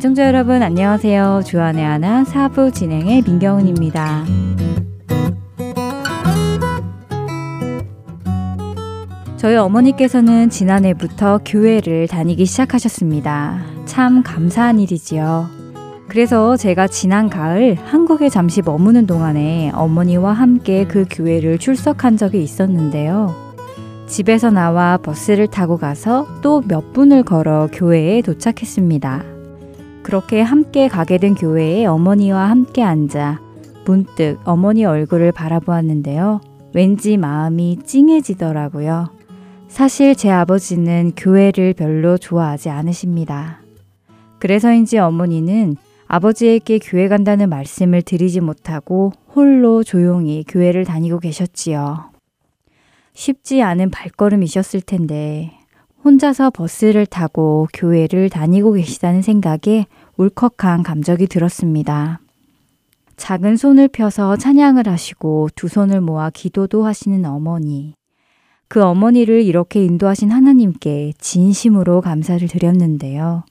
애청자 여러분 안녕하세요. 주안의 하나 사부 진행의 민경은입니다. 저희 어머니께서는 지난해부터 교회를 다니기 시작하셨습니다. 참 감사한 일이지요. 그래서 제가 지난 가을 한국에 잠시 머무는 동안에 어머니와 함께 그 교회를 출석한 적이 있었는데요. 집에서 나와 버스를 타고 가서 또 몇 분을 걸어 교회에 도착했습니다. 그렇게 함께 가게 된 교회에 어머니와 함께 앉아 문득 어머니 얼굴을 바라보았는데요. 왠지 마음이 찡해지더라고요. 사실 제 아버지는 교회를 별로 좋아하지 않으십니다. 그래서인지 어머니는 아버지에게 교회 간다는 말씀을 드리지 못하고 홀로 조용히 교회를 다니고 계셨지요. 쉽지 않은 발걸음이셨을 텐데 혼자서 버스를 타고 교회를 다니고 계시다는 생각에 울컥한 감정이 들었습니다. 작은 손을 펴서 찬양을 하시고 두 손을 모아 기도도 하시는 어머니. 그 어머니를 이렇게 인도하신 하나님께 진심으로 감사를 드렸는데요.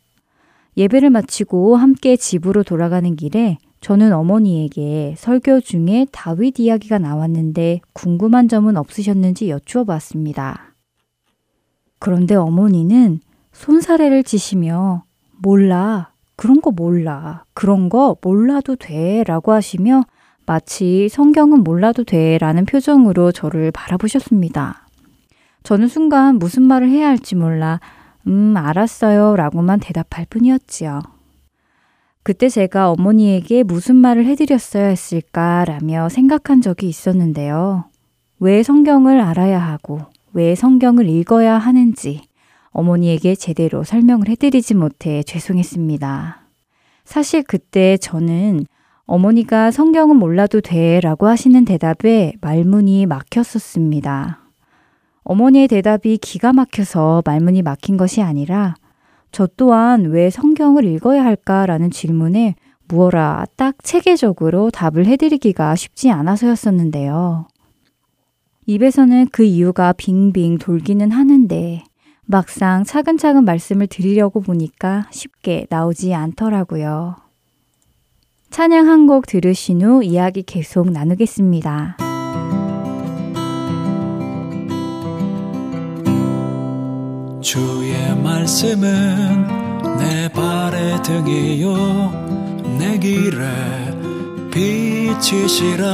예배를 마치고 함께 집으로 돌아가는 길에 저는 어머니에게 설교 중에 다윗 이야기가 나왔는데 궁금한 점은 없으셨는지 여쭈어 봤습니다. 그런데 어머니는 손사래를 치시며 몰라. 그런 거 몰라. 그런 거 몰라도 돼. 라고 하시며 마치 성경은 몰라도 돼. 라는 표정으로 저를 바라보셨습니다. 저는 순간 무슨 말을 해야 할지 몰라, 음, 알았어요. 라고만 대답할 뿐이었지요. 그때 제가 어머니에게 무슨 말을 해드렸어야 했을까라며 생각한 적이 있었는데요. 왜 성경을 알아야 하고, 왜 성경을 읽어야 하는지 어머니에게 제대로 설명을 해드리지 못해 죄송했습니다. 사실 그때 저는 어머니가 성경은 몰라도 돼 라고 하시는 대답에 말문이 막혔었습니다. 어머니의 대답이 기가 막혀서 말문이 막힌 것이 아니라 저 또한 왜 성경을 읽어야 할까라는 질문에 무어라 딱 체계적으로 답을 해드리기가 쉽지 않아서였었는데요. 입에서는 그 이유가 빙빙 돌기는 하는데 막상 차근차근 말씀을 드리려고 보니까 쉽게 나오지 않더라고요. 찬양 한 곡 들으신 후 이야기 계속 나누겠습니다. 주의 말씀은 내 발의 등이요 내 길에 빛이시라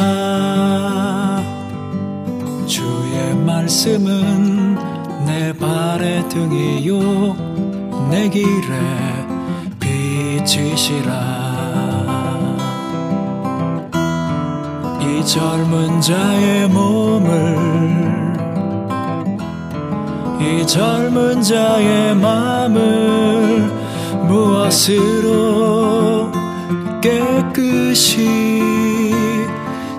주의 말씀은 내 발의 등이요 내 길에 빛이시라. 이 젊은 자의 몸을 이 젊은 자의 마음을 무엇으로 깨끗이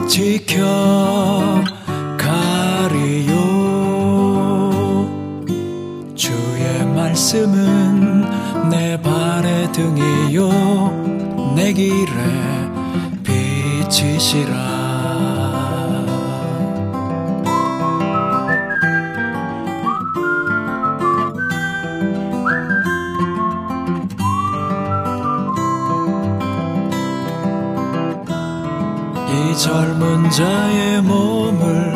지켜 말씀은 내 발의 등이요. 내 길에 빛이시라. 젊은 자의 몸을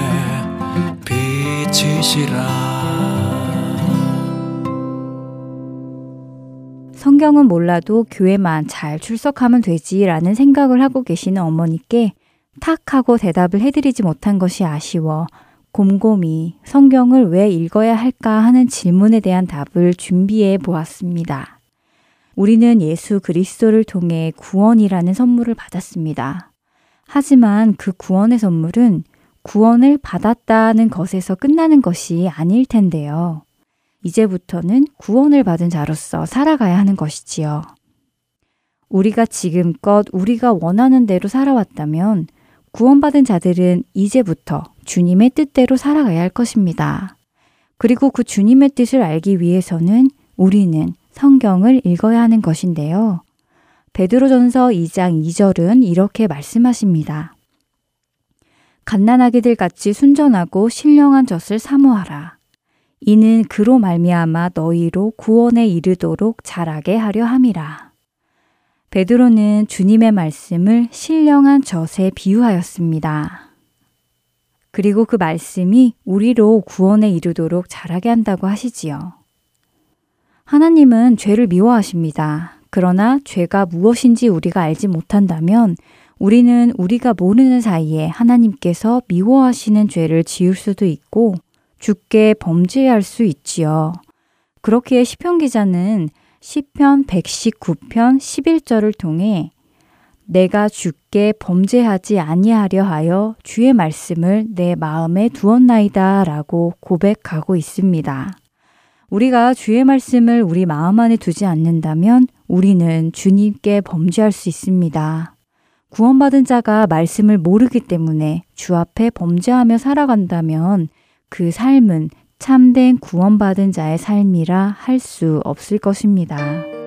성경은 몰라도 교회만 잘 출석하면 되지라는 생각을 하고 계시는 어머니께 탁 하고 대답을 해드리지 못한 것이 아쉬워 곰곰이 성경을 왜 읽어야 할까 하는 질문에 대한 답을 준비해 보았습니다. 우리는 예수 그리스도를 통해 구원이라는 선물을 받았습니다. 하지만 그 구원의 선물은 구원을 받았다는 것에서 끝나는 것이 아닐 텐데요. 이제부터는 구원을 받은 자로서 살아가야 하는 것이지요. 우리가 지금껏 우리가 원하는 대로 살아왔다면 구원받은 자들은 이제부터 주님의 뜻대로 살아가야 할 것입니다. 그리고 그 주님의 뜻을 알기 위해서는 우리는 성경을 읽어야 하는 것인데요. 베드로전서 2장 2절은 이렇게 말씀하십니다. 갓난아기들 같이 순전하고 신령한 젖을 사모하라. 이는 그로 말미암아 너희로 구원에 이르도록 자라게 하려 함이라. 베드로는 주님의 말씀을 신령한 젖에 비유하였습니다. 그리고 그 말씀이 우리로 구원에 이르도록 자라게 한다고 하시지요. 하나님은 죄를 미워하십니다. 그러나 죄가 무엇인지 우리가 알지 못한다면 우리는 우리가 모르는 사이에 하나님께서 미워하시는 죄를 지을 수도 있고 죽게 범죄할 수 있지요. 그렇기에 시편 기자는 시편 119편 11절을 통해 내가 죽게 범죄하지 아니하려 하여 주의 말씀을 내 마음에 두었나이다 라고 고백하고 있습니다. 우리가 주의 말씀을 우리 마음 안에 두지 않는다면 우리는 주님께 범죄할 수 있습니다. 구원받은 자가 말씀을 모르기 때문에 주 앞에 범죄하며 살아간다면 그 삶은 참된 구원받은 자의 삶이라 할 수 없을 것입니다.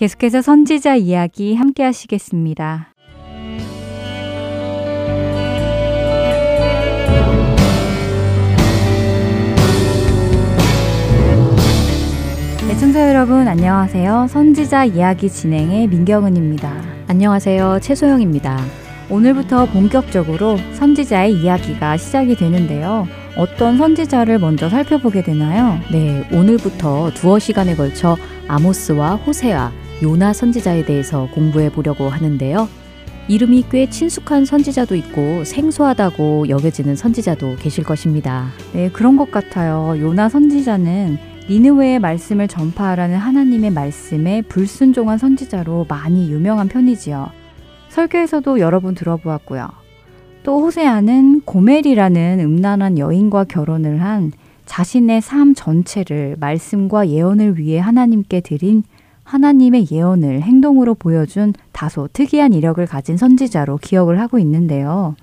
계속해서 선지자 이야기 함께 하시겠습니다. 애청자 네, 여러분 안녕하세요. 선지자 이야기 진행의 민경은입니다. 안녕하세요. 최소영입니다. 오늘부터 본격적으로 선지자의 이야기가 시작이 되는데요. 어떤 선지자를 먼저 살펴보게 되나요? 네, 오늘부터 두어 시간에 걸쳐 아모스와 호세아, 요나 선지자에 대해서 공부해 보려고 하는데요. 이름이 꽤 친숙한 선지자도 있고 생소하다고 여겨지는 선지자도 계실 것입니다. 네, 그런 것 같아요. 요나 선지자는 니느웨의 말씀을 전파하라는 하나님의 말씀에 불순종한 선지자로 많이 유명한 편이지요. 설교에서도 여러 번 들어보았고요. 또 호세아는 고멜이라는 음란한 여인과 결혼을 한 자신의 삶 전체를 말씀과 예언을 위해 하나님께 드린 하나님의 예언을 행동으로 보여준 다소 특이한 이력을 가진 선지자로 기억을 하고 있는데요.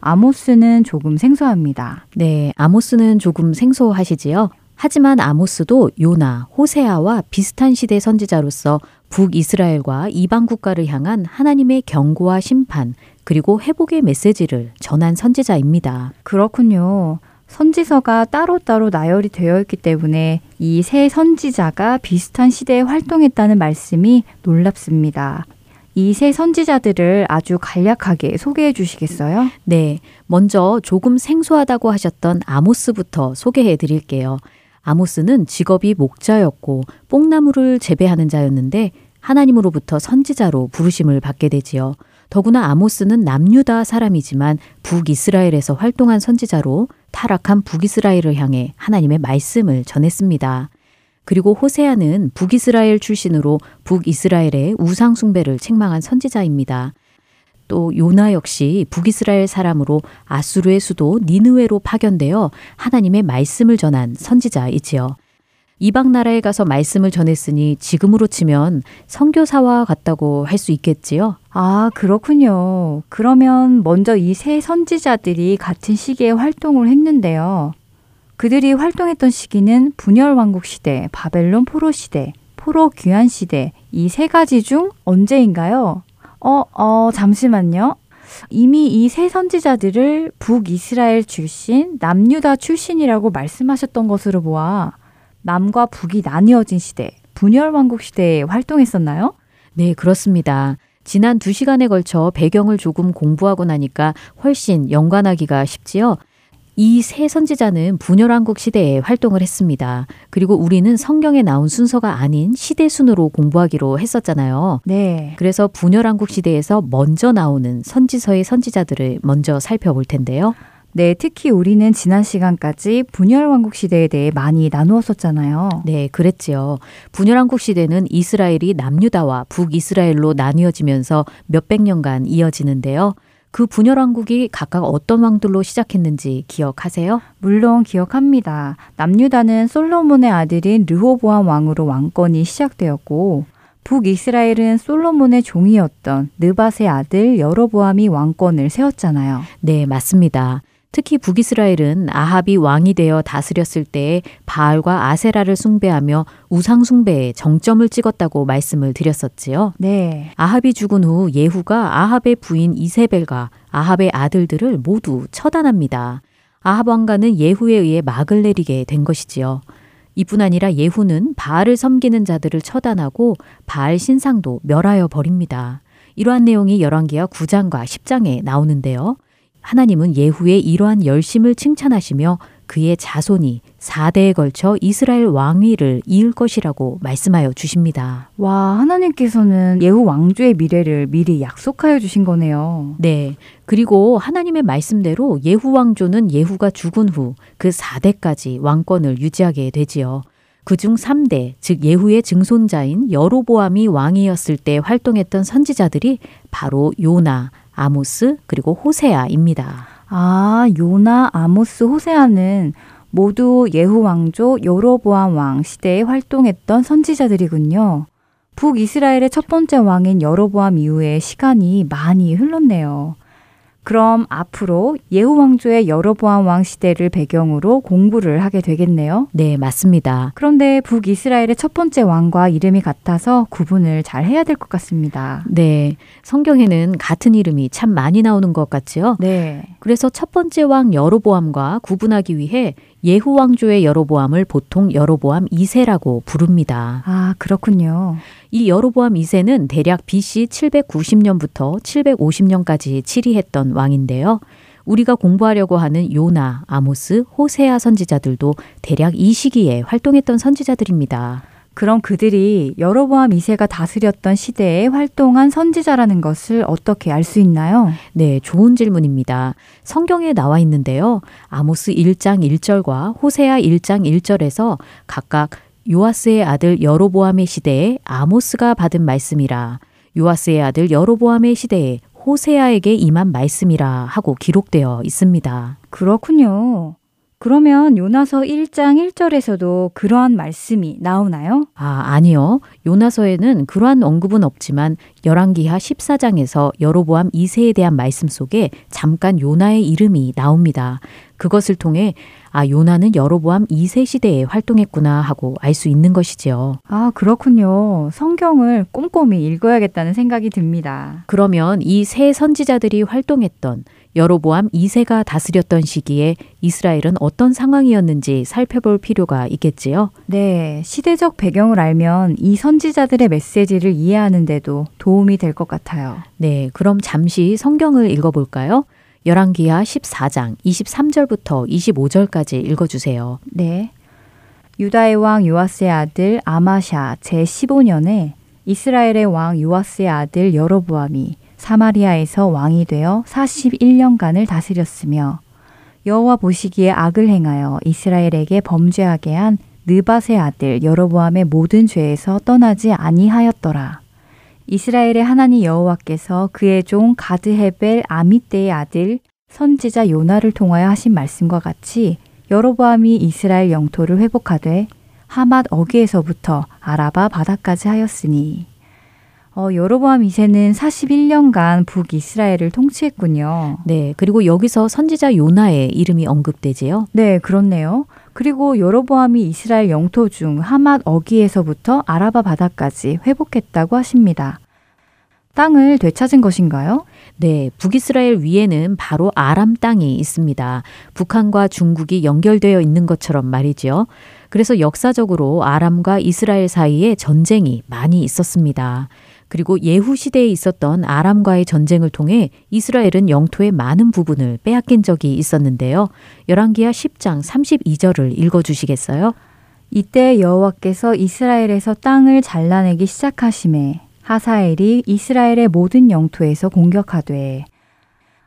아모스는 조금 생소합니다. 네, 아모스는 조금 생소하시지요. 하지만 아모스도 요나, 호세아와 비슷한 시대 선지자로서 북이스라엘과 이방 국가를 향한 하나님의 경고와 심판, 그리고 회복의 메시지를 전한 선지자입니다. 그렇군요. 선지서가 따로따로 나열이 되어 있기 때문에 이 세 선지자가 비슷한 시대에 활동했다는 말씀이 놀랍습니다. 이 세 선지자들을 아주 간략하게 소개해 주시겠어요? 네. 먼저 조금 생소하다고 하셨던 아모스부터 소개해 드릴게요. 아모스는 직업이 목자였고 뽕나무를 재배하는 자였는데 하나님으로부터 선지자로 부르심을 받게 되지요. 더구나 아모스는 남유다 사람이지만 북이스라엘에서 활동한 선지자로 타락한 북이스라엘을 향해 하나님의 말씀을 전했습니다. 그리고 호세아는 북이스라엘 출신으로 북이스라엘의 우상숭배를 책망한 선지자입니다. 또 요나 역시 북이스라엘 사람으로 아수르의 수도 니느웨로 파견되어 하나님의 말씀을 전한 선지자이지요. 이방 나라에 가서 말씀을 전했으니 지금으로 치면 선교사와 같다고 할 수 있겠지요. 아, 그렇군요. 그러면 먼저 이 세 선지자들이 같은 시기에 활동을 했는데요. 그들이 활동했던 시기는 분열 왕국 시대, 바벨론 포로 시대, 포로 귀환 시대 이 세 가지 중 언제인가요? 어, 어, 잠시만요. 이미 이 세 선지자들을 북이스라엘 출신, 남유다 출신이라고 말씀하셨던 것으로 보아 남과 북이 나뉘어진 시대, 분열왕국 시대에 활동했었나요? 네, 그렇습니다. 지난 두 시간에 걸쳐 배경을 조금 공부하고 나니까 훨씬 연관하기가 쉽지요. 이 세 선지자는 분열왕국 시대에 활동을 했습니다. 그리고 우리는 성경에 나온 순서가 아닌 시대 순으로 공부하기로 했었잖아요. 네. 그래서 분열왕국 시대에서 먼저 나오는 선지서의 선지자들을 먼저 살펴볼 텐데요. 네, 특히 우리는 지난 시간까지 분열왕국 시대에 대해 많이 나누었었잖아요. 네, 그랬지요. 분열왕국 시대는 이스라엘이 남유다와 북이스라엘로 나뉘어지면서 몇백 년간 이어지는데요. 그 분열왕국이 각각 어떤 왕들로 시작했는지 기억하세요? 물론 기억합니다. 남유다는 솔로몬의 아들인 르호보암 왕으로 왕권이 시작되었고 북이스라엘은 솔로몬의 종이었던 느밧의 아들 여로보암이 왕권을 세웠잖아요. 네, 맞습니다. 특히 북이스라엘은 아합이 왕이 되어 다스렸을 때 바알과 아세라를 숭배하며 우상 숭배에 정점을 찍었다고 말씀을 드렸었지요. 네. 아합이 죽은 후 예후가 아합의 부인 이세벨과 아합의 아들들을 모두 처단합니다. 아합 왕가는 예후에 의해 막을 내리게 된 것이지요. 이뿐 아니라 예후는 바알을 섬기는 자들을 처단하고 바알 신상도 멸하여 버립니다. 이러한 내용이 열왕기하 9장과 10장에 나오는데요. 하나님은 예후의 이러한 열심을 칭찬하시며 그의 자손이 4대에 걸쳐 이스라엘 왕위를 이을 것이라고 말씀하여 주십니다. 와, 하나님께서는 예후 왕조의 미래를 미리 약속하여 주신 거네요. 네. 그리고 하나님의 말씀대로 예후 왕조는 예후가 죽은 후 그 4대까지 왕권을 유지하게 되지요. 그중 3대, 즉 예후의 증손자인 여로보암이 왕이었을 때 활동했던 선지자들이 바로 요나, 아모스, 그리고 호세아입니다. 아, 요나, 아모스, 호세아는 모두 예후 왕조 여로보암 왕 시대에 활동했던 선지자들이군요. 북이스라엘의 첫 번째 왕인 여로보암 이후에 시간이 많이 흘렀네요. 그럼 앞으로 예후 왕조의 여로보암 왕 시대를 배경으로 공부를 하게 되겠네요. 네, 맞습니다. 그런데 북이스라엘의 첫 번째 왕과 이름이 같아서 구분을 잘 해야 될 것 같습니다. 네. 성경에는 같은 이름이 참 많이 나오는 것 같지요? 네. 그래서 첫 번째 왕 여로보암과 구분하기 위해 예후 왕조의 여로보암을 보통 여로보암 2세라고 부릅니다. 아, 그렇군요. 이 여로보암 2세는 대략 BC 790년부터 750년까지 치리했던 왕인데요. 우리가 공부하려고 하는 요나, 아모스, 호세아 선지자들도 대략 이 시기에 활동했던 선지자들입니다. 그럼 그들이 여로보암 2세가 다스렸던 시대에 활동한 선지자라는 것을 어떻게 알 수 있나요? 네, 좋은 질문입니다. 성경에 나와 있는데요. 아모스 1장 1절과 호세아 1장 1절에서 각각 요아스의 아들 여로보암의 시대에 아모스가 받은 말씀이라 요아스의 아들 여로보암의 시대에 호세아에게 임한 말씀이라 하고 기록되어 있습니다. 그렇군요. 그러면 요나서 1장 1절에서도 그러한 말씀이 나오나요? 아, 아니요. 요나서에는 그러한 언급은 없지만 열왕기하 14장에서 여로보암 2세에 대한 말씀 속에 잠깐 요나의 이름이 나옵니다. 그것을 통해 아, 요나는 여로보암 2세 시대에 활동했구나 하고 알 수 있는 것이지요. 아, 그렇군요. 성경을 꼼꼼히 읽어야겠다는 생각이 듭니다. 그러면 이 세 선지자들이 활동했던 여로보암 2세가 다스렸던 시기에 이스라엘은 어떤 상황이었는지 살펴볼 필요가 있겠지요. 네, 시대적 배경을 알면 이 선지자들의 메시지를 이해하는데도 도움이 될 것 같아요. 네, 그럼 잠시 성경을 읽어볼까요? 열왕기하 14장 23절부터 25절까지 읽어주세요. 네. 유다의 왕 요아스의 아들 아마샤 제 15년에 이스라엘의 왕 요아스의 아들 여로보암이 사마리아에서 왕이 되어 41년간을 다스렸으며 여호와 보시기에 악을 행하여 이스라엘에게 범죄하게 한 느밧의 아들 여로보암의 모든 죄에서 떠나지 아니하였더라. 이스라엘의 하나님 여호와께서 그의 종 가드헤벨 아미떼의 아들 선지자 요나를 통하여 하신 말씀과 같이 여로보암이 이스라엘 영토를 회복하되 하맛 어기에서부터 아라바 바다까지 하였으니 어, 여로보암 2세는 41년간 북이스라엘을 통치했군요. 네, 그리고 여기서 선지자 요나의 이름이 언급되지요. 네, 그렇네요. 그리고 여로보암이 이스라엘 영토 중 하맛 어기에서부터 아라바 바다까지 회복했다고 하십니다. 땅을 되찾은 것인가요? 네, 북이스라엘 위에는 바로 아람 땅이 있습니다. 북한과 중국이 연결되어 있는 것처럼 말이지요. 그래서 역사적으로 아람과 이스라엘 사이에 전쟁이 많이 있었습니다. 그리고 예후 시대에 있었던 아람과의 전쟁을 통해 이스라엘은 영토의 많은 부분을 빼앗긴 적이 있었는데요. 열왕기하 10장 32절을 읽어 주시겠어요? 이때 여호와께서 이스라엘에서 땅을 잘라내기 시작하심에 하사엘이 이스라엘의 모든 영토에서 공격하되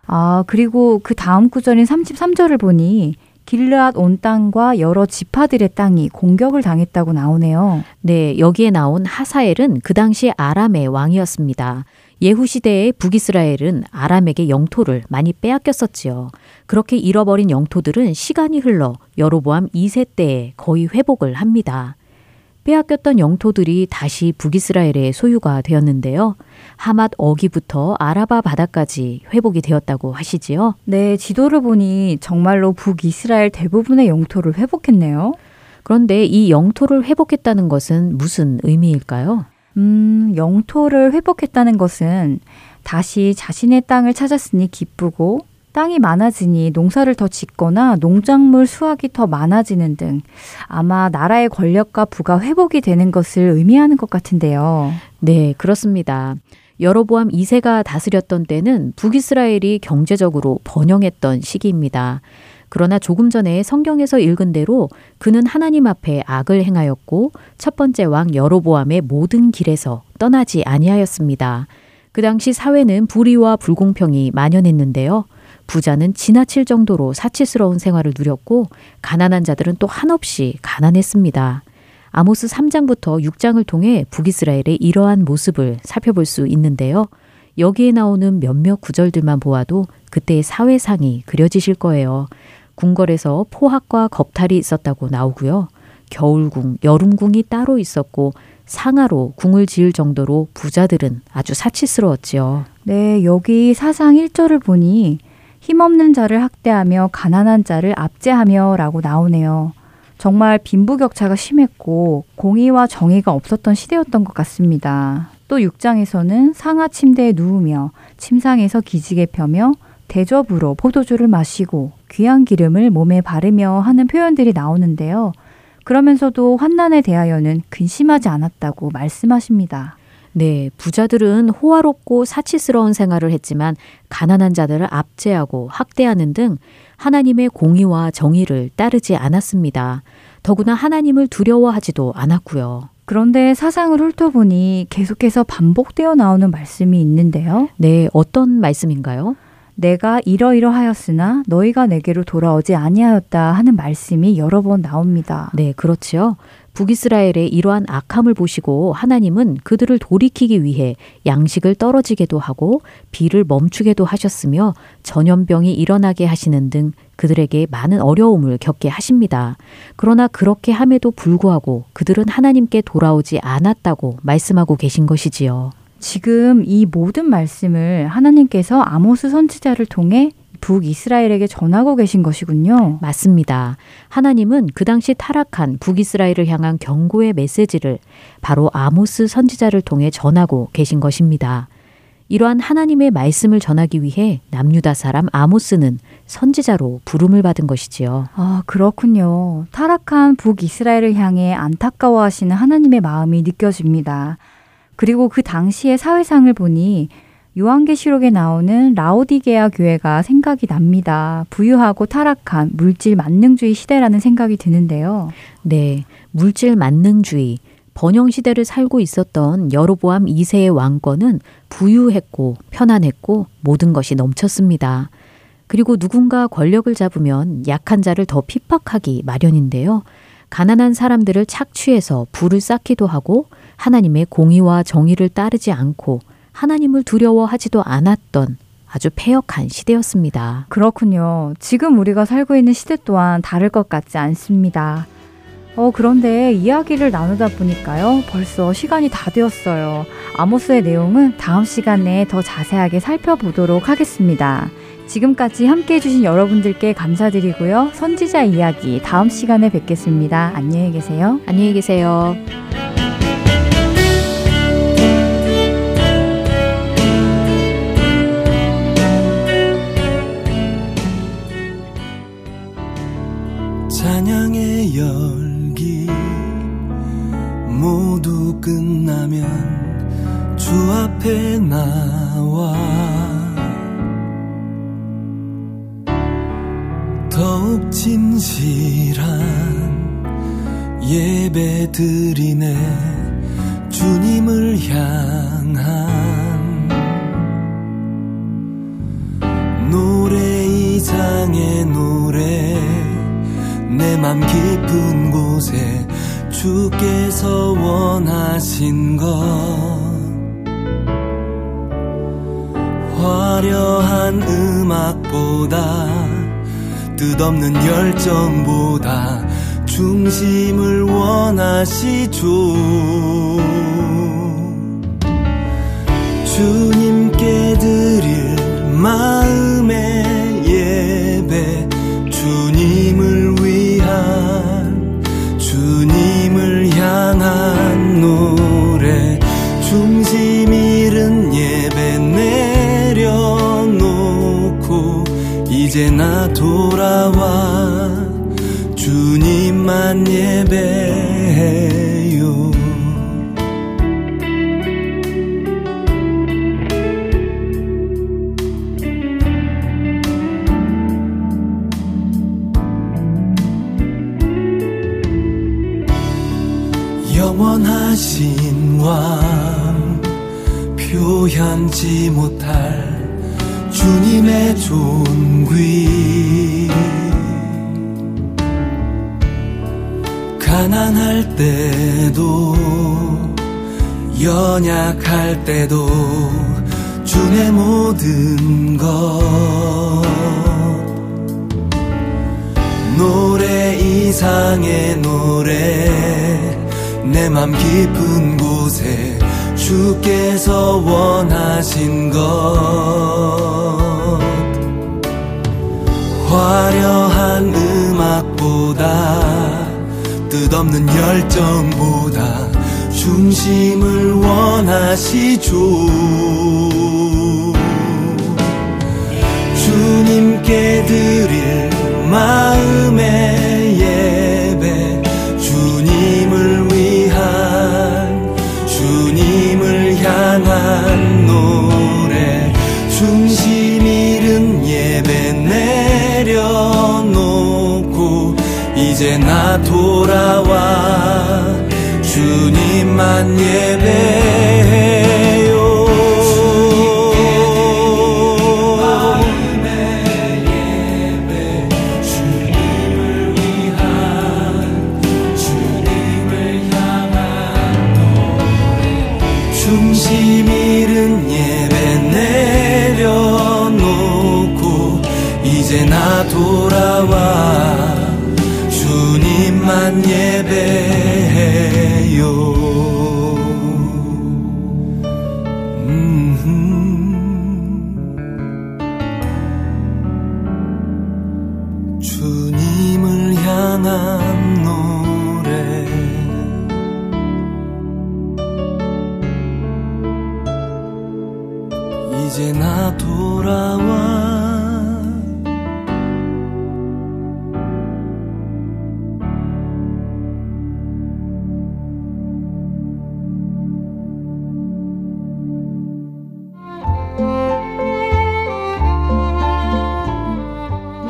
아, 그리고 그 다음 구절인 33절을 보니 길르앗 온 땅과 여러 지파들의 땅이 공격을 당했다고 나오네요. 네, 여기에 나온 하사엘은 그 당시 아람의 왕이었습니다. 예후 시대의 북이스라엘은 아람에게 영토를 많이 빼앗겼었지요. 그렇게 잃어버린 영토들은 시간이 흘러 여로보암 2세 때에 거의 회복을 합니다. 빼앗겼던 영토들이 다시 북이스라엘의 소유가 되었는데요. 하맛 어기부터 아라바 바다까지 회복이 되었다고 하시지요. 네, 지도를 보니 정말로 북이스라엘 대부분의 영토를 회복했네요. 그런데 이 영토를 회복했다는 것은 무슨 의미일까요? 음, 영토를 회복했다는 것은 다시 자신의 땅을 찾았으니 기쁘고 땅이 많아지니 농사를 더 짓거나 농작물 수확이 더 많아지는 등 아마 나라의 권력과 부가 회복이 되는 것을 의미하는 것 같은데요. 네, 그렇습니다. 여로보암 2세가 다스렸던 때는 북이스라엘이 경제적으로 번영했던 시기입니다. 그러나 조금 전에 성경에서 읽은 대로 그는 하나님 앞에 악을 행하였고 첫 번째 왕 여로보암의 모든 길에서 떠나지 아니하였습니다. 그 당시 사회는 불의와 불공평이 만연했는데요. 부자는 지나칠 정도로 사치스러운 생활을 누렸고 가난한 자들은 또 한없이 가난했습니다. 아모스 3장부터 6장을 통해 북이스라엘의 이러한 모습을 살펴볼 수 있는데요. 여기에 나오는 몇몇 구절들만 보아도 그때의 사회상이 그려지실 거예요. 궁궐에서 포학과 겁탈이 있었다고 나오고요. 겨울궁, 여름궁이 따로 있었고 상하로 궁을 지을 정도로 부자들은 아주 사치스러웠지요. 네, 여기 사상 1절을 보니 힘없는 자를 학대하며 가난한 자를 압제하며 라고 나오네요. 정말 빈부격차가 심했고 공의와 정의가 없었던 시대였던 것 같습니다. 또 6장에서는 상하 침대에 누우며 침상에서 기지개 펴며 대접으로 포도주를 마시고 귀한 기름을 몸에 바르며 하는 표현들이 나오는데요. 그러면서도 환난에 대하여는 근심하지 않았다고 말씀하십니다. 네, 부자들은 호화롭고 사치스러운 생활을 했지만 가난한 자들을 압제하고 학대하는 등 하나님의 공의와 정의를 따르지 않았습니다. 더구나 하나님을 두려워하지도 않았고요. 그런데 사상을 훑어보니 계속해서 반복되어 나오는 말씀이 있는데요. 네, 어떤 말씀인가요? 내가 이러이러하였으나 너희가 내게로 돌아오지 아니하였다 하는 말씀이 여러 번 나옵니다. 네, 그렇지요. 북이스라엘의 이러한 악함을 보시고 하나님은 그들을 돌이키기 위해 양식을 떨어지게도 하고 비를 멈추게도 하셨으며 전염병이 일어나게 하시는 등 그들에게 많은 어려움을 겪게 하십니다. 그러나 그렇게 함에도 불구하고 그들은 하나님께 돌아오지 않았다고 말씀하고 계신 것이지요. 지금 이 모든 말씀을 하나님께서 아모스 선지자를 통해 북이스라엘에게 전하고 계신 것이군요. 맞습니다. 하나님은 그 당시 타락한 북이스라엘을 향한 경고의 메시지를 바로 아모스 선지자를 통해 전하고 계신 것입니다. 이러한 하나님의 말씀을 전하기 위해 남유다 사람 아모스는 선지자로 부름을 받은 것이지요. 아, 그렇군요. 타락한 북이스라엘을 향해 안타까워하시는 하나님의 마음이 느껴집니다. 그리고 그 당시의 사회상을 보니 요한계시록에 나오는 라오디게아 교회가 생각이 납니다. 부유하고 타락한 물질 만능주의 시대라는 생각이 드는데요. 네, 물질 만능주의. 번영 시대를 살고 있었던 여로보암 2세의 왕권은 부유했고 편안했고 모든 것이 넘쳤습니다. 그리고 누군가 권력을 잡으면 약한 자를 더 핍박하기 마련인데요. 가난한 사람들을 착취해서 불을 쌓기도 하고 하나님의 공의와 정의를 따르지 않고 하나님을 두려워하지도 않았던 아주 폐역한 시대였습니다. 그렇군요. 지금 우리가 살고 있는 시대 또한 다를 것 같지 않습니다. 어, 그런데 이야기를 나누다 보니까요. 벌써 시간이 다 되었어요. 아모스의 내용은 다음 시간에 더 자세하게 살펴보도록 하겠습니다. 지금까지 함께 해주신 여러분들께 감사드리고요. 선지자 이야기 다음 시간에 뵙겠습니다. 안녕히 계세요. 안녕히 계세요. 찬양의 열기 모두 끝나면 주 앞에 나와. 더욱 진실한 예배 드리네 주님을 향한 노래 이상의 노래 내 맘 깊은 곳에 주께서 원하신 것. 화려한 음악보다 뜻없는 열정보다 중심을 원하시죠. 주님께 드릴 마 찬양 노래. 중심 잃은 예배 내려놓고 이제 나 돌아와. 주님만 예배 표현지 못할 주님의 존귀. 가난할 때도 연약할 때도 주의 모든 것. 노래 이상의 노래 내 맘 깊은 곳에 주께서 원하신 것. 화려한 음악보다 뜻없는 열정보다 중심을 원하시죠. 주님께 드릴 마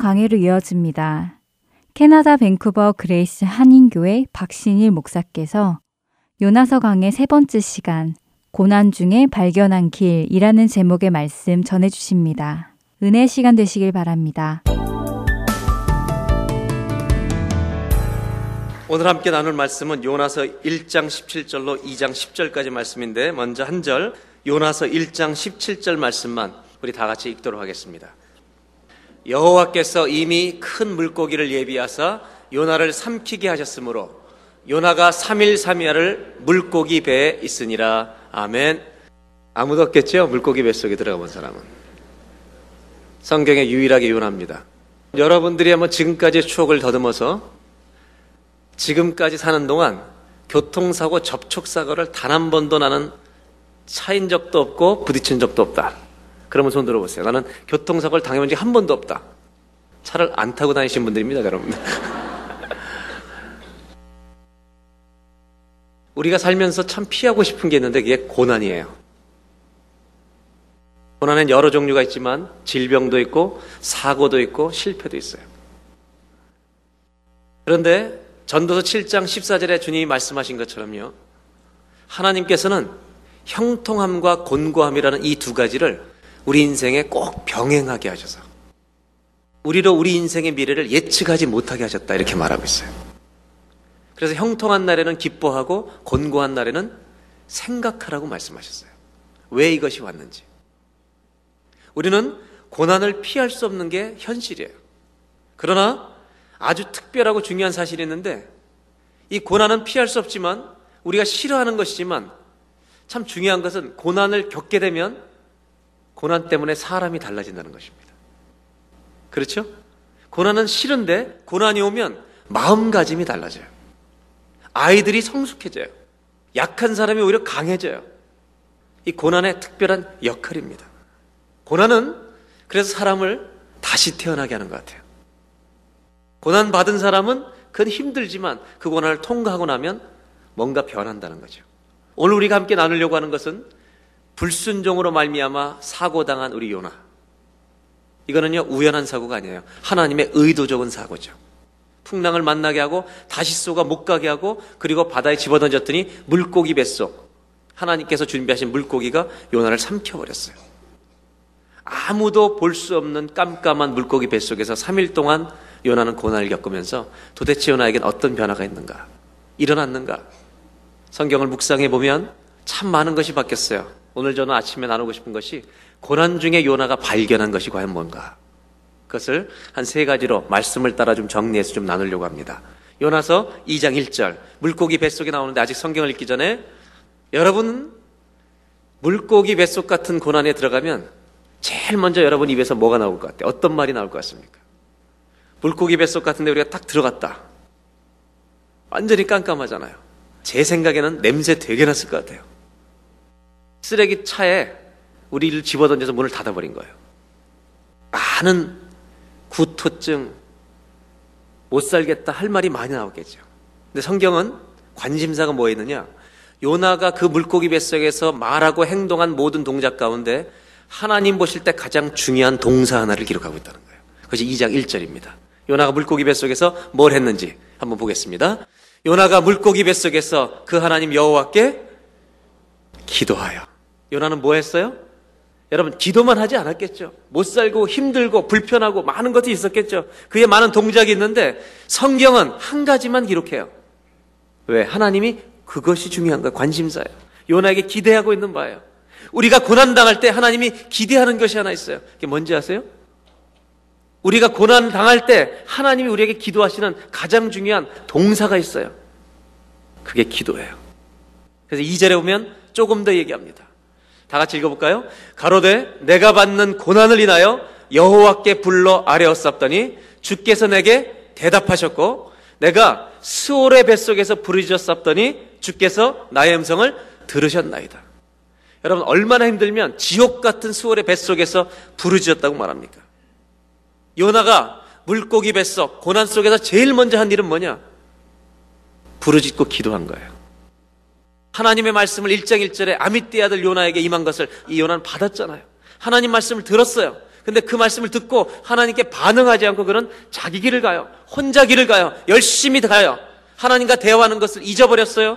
강해로 이어집니다. 캐나다 밴쿠버 그레이스 한인교회 박신일 목사께서 요나서 강의 세 번째 시간 고난 중에 발견한 길이라는 제목의 말씀 전해 주십니다. 은혜 시간 되시길 바랍니다. 오늘 함께 나눌 말씀은 요나서 1장 17절로 2장 10절까지 말씀인데 먼저 한 절 요나서 1장 17절 말씀만 우리 다 같이 읽도록 하겠습니다. 여호와께서 이미 큰 물고기를 예비하사 요나를 삼키게 하셨으므로 요나가 3일 3야를 물고기 배에 있으니라. 아멘. 아무도 없겠죠? 물고기 뱃속에 들어가 본 사람은. 성경에 유일하게 요나입니다. 여러분들이 한번 지금까지의 추억을 더듬어서 지금까지 사는 동안 교통사고, 접촉사고를 단 한 번도 나는 차인 적도 없고 부딪힌 적도 없다. 그러면 손 들어보세요. 나는 교통사고를 당해본 적이 한 번도 없다. 차를 안 타고 다니신 분들입니다, 여러분. 우리가 살면서 참 피하고 싶은 게 있는데 그게 고난이에요. 고난엔 여러 종류가 있지만 질병도 있고 사고도 있고 실패도 있어요. 그런데 전도서 7장 14절에 주님이 말씀하신 것처럼요. 하나님께서는 형통함과 곤고함이라는 이 두 가지를 우리 인생에 꼭 병행하게 하셔서 우리로 우리 인생의 미래를 예측하지 못하게 하셨다 이렇게 말하고 있어요. 그래서 형통한 날에는 기뻐하고 곤고한 날에는 생각하라고 말씀하셨어요. 왜 이것이 왔는지. 우리는 고난을 피할 수 없는 게 현실이에요. 그러나 아주 특별하고 중요한 사실이 있는데 이 고난은 피할 수 없지만 우리가 싫어하는 것이지만 참 중요한 것은 고난을 겪게 되면 고난 때문에 사람이 달라진다는 것입니다. 그렇죠? 고난은 싫은데 고난이 오면 마음가짐이 달라져요. 아이들이 성숙해져요. 약한 사람이 오히려 강해져요. 이 고난의 특별한 역할입니다. 고난은 그래서 사람을 다시 태어나게 하는 것 같아요. 고난 받은 사람은 그건 힘들지만 그 고난을 통과하고 나면 뭔가 변한다는 거죠. 오늘 우리가 함께 나누려고 하는 것은 불순종으로 말미암아 사고당한 우리 요나. 이거는요 우연한 사고가 아니에요. 하나님의 의도적인 사고죠. 풍랑을 만나게 하고 다시 쏘가 못 가게 하고 그리고 바다에 집어던졌더니 물고기 뱃속 하나님께서 준비하신 물고기가 요나를 삼켜버렸어요. 아무도 볼 수 없는 깜깜한 물고기 뱃속에서 3일 동안 요나는 고난을 겪으면서 도대체 요나에겐 어떤 변화가 있는가? 일어났는가? 성경을 묵상해 보면 참 많은 것이 바뀌었어요. 오늘 저는 아침에 나누고 싶은 것이 고난 중에 요나가 발견한 것이 과연 뭔가? 그것을 한 세 가지로 말씀을 따라 좀 정리해서 좀 나누려고 합니다. 요나서 2장 1절 물고기 뱃속에 나오는데 아직 성경을 읽기 전에 여러분 물고기 뱃속 같은 고난에 들어가면 제일 먼저 여러분 입에서 뭐가 나올 것 같아요? 어떤 말이 나올 것 같습니까? 물고기 뱃속 같은데 우리가 딱 들어갔다. 완전히 깜깜하잖아요. 제 생각에는 냄새 되게 났을 것 같아요. 쓰레기 차에 우리를 집어던져서 문을 닫아버린 거예요. 많은 구토증, 못 살겠다 할 말이 많이 나오겠죠. 근데 성경은 관심사가 뭐 있느냐? 요나가 그 물고기 뱃속에서 말하고 행동한 모든 동작 가운데 하나님 보실 때 가장 중요한 동사 하나를 기록하고 있다는 거예요. 그것이 2장 1절입니다. 요나가 물고기 뱃속에서 뭘 했는지 한번 보겠습니다. 요나가 물고기 뱃속에서 그 하나님 여호와께 기도하여. 요나는 뭐 했어요? 여러분 기도만 하지 않았겠죠. 못 살고 힘들고 불편하고 많은 것이 있었겠죠. 그의 많은 동작이 있는데 성경은 한 가지만 기록해요. 왜? 하나님이 그것이 중요한 거예요. 관심사예요. 요나에게 기대하고 있는 바예요. 우리가 고난 당할 때 하나님이 기대하는 것이 하나 있어요. 그게 뭔지 아세요? 우리가 고난 당할 때 하나님이 우리에게 기도하시는 가장 중요한 동사가 있어요. 그게 기도예요. 그래서 2절에 보면 조금 더 얘기합니다. 다 같이 읽어볼까요? 가로되 내가 받는 고난을 인하여 여호와께 불러 아뢰었었더니 주께서 내게 대답하셨고 내가 스올의 뱃속에서 부르짖었었더니 주께서 나의 음성을 들으셨나이다. 여러분 얼마나 힘들면 지옥 같은 수월의 뱃속에서 부르짖었다고 말합니까? 요나가 물고기 뱃속 고난 속에서 제일 먼저 한 일은 뭐냐? 부르짖고 기도한 거예요. 하나님의 말씀을 1장 1절에 아미띠 아들 요나에게 임한 것을 이 요나는 받았잖아요. 하나님 말씀을 들었어요. 근데 그 말씀을 듣고 하나님께 반응하지 않고 그는 자기 길을 가요. 혼자 길을 가요. 열심히 가요. 하나님과 대화하는 것을 잊어버렸어요.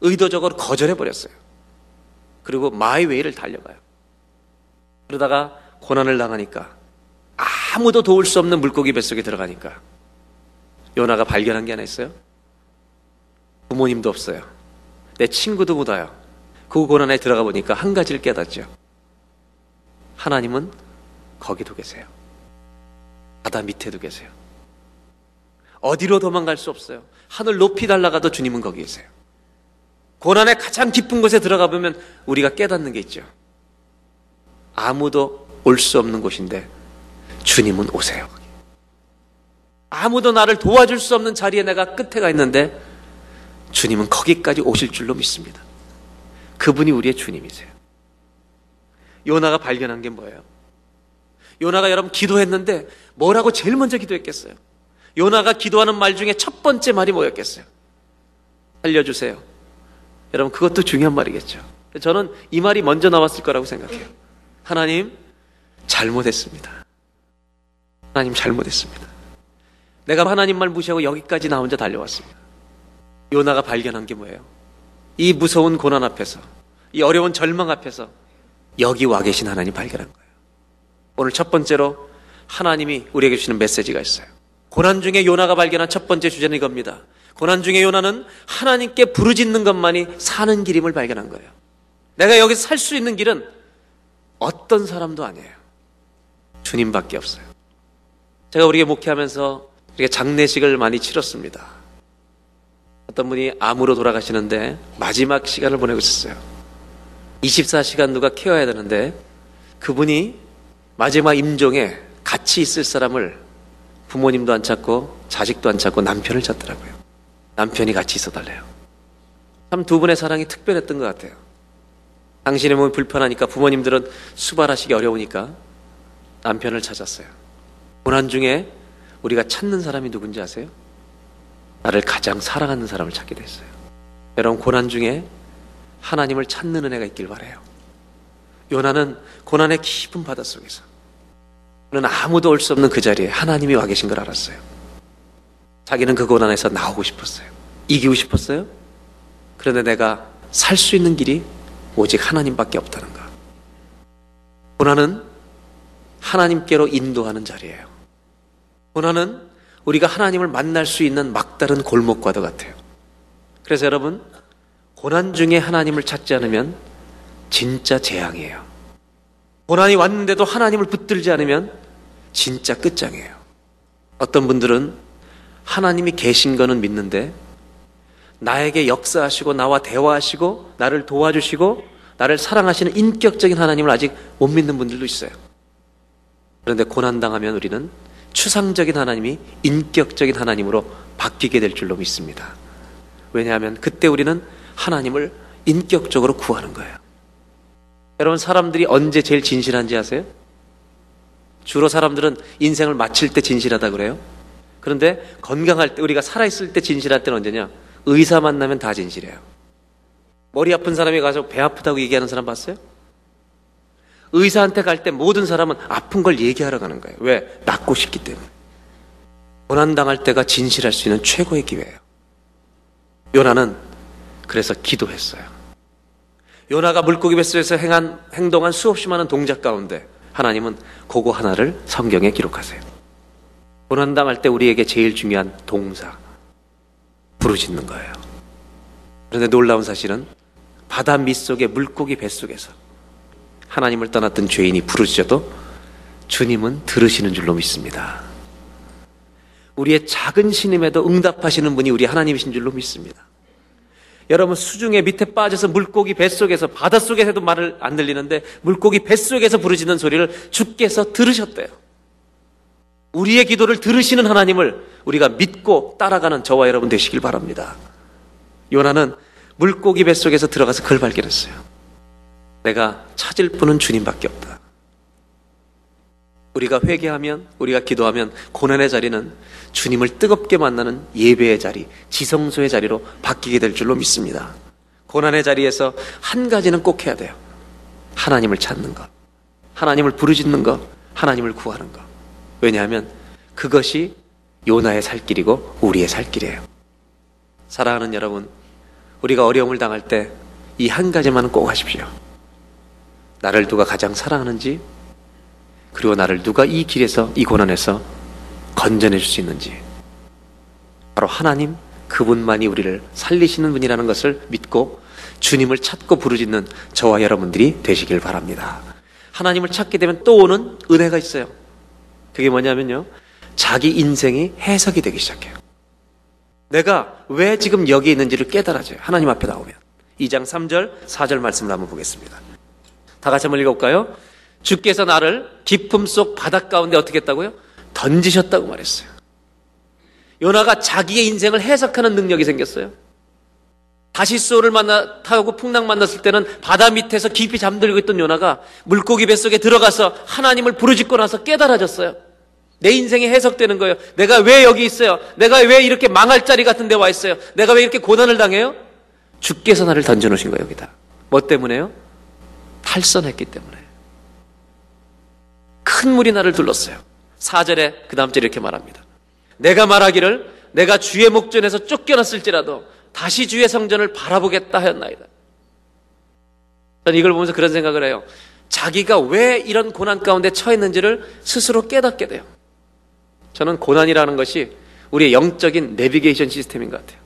의도적으로 거절해버렸어요. 그리고 마이웨이를 달려가요. 그러다가 고난을 당하니까 아무도 도울 수 없는 물고기 뱃속에 들어가니까 요나가 발견한 게 하나 있어요. 부모님도 없어요. 내 친구도 못 와요. 그 고난에 들어가 보니까 한 가지를 깨닫죠. 하나님은 거기도 계세요. 바다 밑에도 계세요. 어디로 도망갈 수 없어요. 하늘 높이 달라가도 주님은 거기 계세요. 고난의 가장 깊은 곳에 들어가 보면 우리가 깨닫는 게 있죠. 아무도 올 수 없는 곳인데 주님은 오세요. 아무도 나를 도와줄 수 없는 자리에 내가 끝에 가 있는데 주님은 거기까지 오실 줄로 믿습니다. 그분이 우리의 주님이세요. 요나가 발견한 게 뭐예요? 요나가 여러분 기도했는데 뭐라고 제일 먼저 기도했겠어요? 요나가 기도하는 말 중에 첫 번째 말이 뭐였겠어요? 알려주세요. 여러분 그것도 중요한 말이겠죠. 저는 이 말이 먼저 나왔을 거라고 생각해요. 하나님, 잘못했습니다. 하나님, 잘못했습니다. 내가 하나님 말 무시하고 여기까지 나 혼자 달려왔습니다. 요나가 발견한 게 뭐예요? 이 무서운 고난 앞에서, 이 어려운 절망 앞에서 여기 와 계신 하나님 발견한 거예요. 오늘 첫 번째로 하나님이 우리에게 주시는 메시지가 있어요. 고난 중에 요나가 발견한 첫 번째 주제는 이겁니다. 고난 중에 요나는 하나님께 부르짖는 것만이 사는 길임을 발견한 거예요. 내가 여기서 살수 있는 길은 어떤 사람도 아니에요. 주님밖에 없어요. 제가 우리에게 목회하면서 우리가 장례식을 많이 치렀습니다. 어떤 분이 암으로 돌아가시는데 마지막 시간을 보내고 있었어요. 24시간 누가 케어해야 되는데 그분이 마지막 임종에 같이 있을 사람을 부모님도 안 찾고 자식도 안 찾고 남편을 찾더라고요. 남편이 같이 있어달래요. 참 두 분의 사랑이 특별했던 것 같아요. 당신의 몸이 불편하니까 부모님들은 수발하시기 어려우니까 남편을 찾았어요. 고난 중에 우리가 찾는 사람이 누군지 아세요? 나를 가장 사랑하는 사람을 찾게 됐어요. 여러분 고난 중에 하나님을 찾는 은혜가 있길 바래요. 요나는 고난의 깊은 바닷속에서 그는 아무도 올 수 없는 그 자리에 하나님이 와 계신 걸 알았어요. 자기는 그 고난에서 나오고 싶었어요. 이기고 싶었어요. 그런데 내가 살 수 있는 길이 오직 하나님밖에 없다는 것. 고난은 하나님께로 인도하는 자리예요. 고난은 우리가 하나님을 만날 수 있는 막다른 골목과도 같아요. 그래서 여러분, 고난 중에 하나님을 찾지 않으면 진짜 재앙이에요. 고난이 왔는데도 하나님을 붙들지 않으면 진짜 끝장이에요. 어떤 분들은 하나님이 계신 거는 믿는데 나에게 역사하시고 나와 대화하시고 나를 도와주시고 나를 사랑하시는 인격적인 하나님을 아직 못 믿는 분들도 있어요. 그런데 고난당하면 우리는 추상적인 하나님이 인격적인 하나님으로 바뀌게 될 줄로 믿습니다. 왜냐하면 그때 우리는 하나님을 인격적으로 구하는 거예요. 여러분, 사람들이 언제 제일 진실한지 아세요? 주로 사람들은 인생을 마칠 때 진실하다 그래요. 그런데 건강할 때, 우리가 살아있을 때 진실할 때는 언제냐? 의사 만나면 다 진실해요. 머리 아픈 사람이 가서 배 아프다고 얘기하는 사람 봤어요? 의사한테 갈 때 모든 사람은 아픈 걸 얘기하러 가는 거예요. 왜? 낫고 싶기 때문에. 고난당할 때가 진실할 수 있는 최고의 기회예요. 요나는 그래서 기도했어요. 요나가 물고기 뱃속에서 행한, 행동한 수없이 많은 동작 가운데 하나님은 그거 하나를 성경에 기록하세요. 고난당할 때 우리에게 제일 중요한 동사, 부르짖는 거예요. 그런데 놀라운 사실은 바다 밑속의 물고기 뱃속에서 하나님을 떠났던 죄인이 부르짖어도 주님은 들으시는 줄로 믿습니다. 우리의 작은 신임에도 응답하시는 분이 우리 하나님이신 줄로 믿습니다. 여러분 수중에 밑에 빠져서 물고기 뱃속에서 바닷속에서도 말을 안 들리는데 물고기 뱃속에서 부르짖는 소리를 주께서 들으셨대요. 우리의 기도를 들으시는 하나님을 우리가 믿고 따라가는 저와 여러분 되시길 바랍니다. 요나는 물고기 뱃속에서 들어가서 그걸 발견했어요. 내가 찾을 분은 주님밖에 없다. 우리가 회개하면, 우리가 기도하면 고난의 자리는 주님을 뜨겁게 만나는 예배의 자리, 지성소의 자리로 바뀌게 될 줄로 믿습니다. 고난의 자리에서 한 가지는 꼭 해야 돼요. 하나님을 찾는 것. 하나님을 부르짖는 것. 하나님을 구하는 것. 왜냐하면 그것이 요나의 살 길이고 우리의 살 길이에요. 사랑하는 여러분, 우리가 어려움을 당할 때 이 한 가지만은 꼭 하십시오. 나를 누가 가장 사랑하는지, 그리고 나를 누가 이 길에서, 이 고난에서 건져내 줄 수 있는지. 바로 하나님, 그분만이 우리를 살리시는 분이라는 것을 믿고 주님을 찾고 부르짖는 저와 여러분들이 되시길 바랍니다. 하나님을 찾게 되면 또 오는 은혜가 있어요. 그게 뭐냐면요. 자기 인생이 해석이 되기 시작해요. 내가 왜 지금 여기 있는지를 깨달아져요. 하나님 앞에 나오면. 2장 3절, 4절 말씀을 한번 보겠습니다. 다 같이 한번 읽어볼까요? 주께서 나를 깊음 속 바닷 가운데 어떻게 했다고요? 던지셨다고 말했어요. 요나가 자기의 인생을 해석하는 능력이 생겼어요. 다시 소를 만나 타고 풍랑 만났을 때는 바다 밑에서 깊이 잠들고 있던 요나가 물고기 뱃속에 들어가서 하나님을 부르짖고 나서 깨달아졌어요. 내 인생이 해석되는 거예요. 내가 왜 여기 있어요? 내가 왜 이렇게 망할 자리 같은 데 와 있어요? 내가 왜 이렇게 고난을 당해요? 주께서 나를 던져놓으신 거예요, 여기다. 뭐 때문에요? 탈선했기 때문에. 큰 물이 나를 둘렀어요. 4절에 그 다음 절에 이렇게 말합니다. 내가 말하기를 내가 주의 목전에서 쫓겨났을지라도 다시 주의 성전을 바라보겠다 하였나이다. 저는 이걸 보면서 그런 생각을 해요. 자기가 왜 이런 고난 가운데 처했는지를 스스로 깨닫게 돼요. 저는 고난이라는 것이 우리의 영적인 내비게이션 시스템인 것 같아요.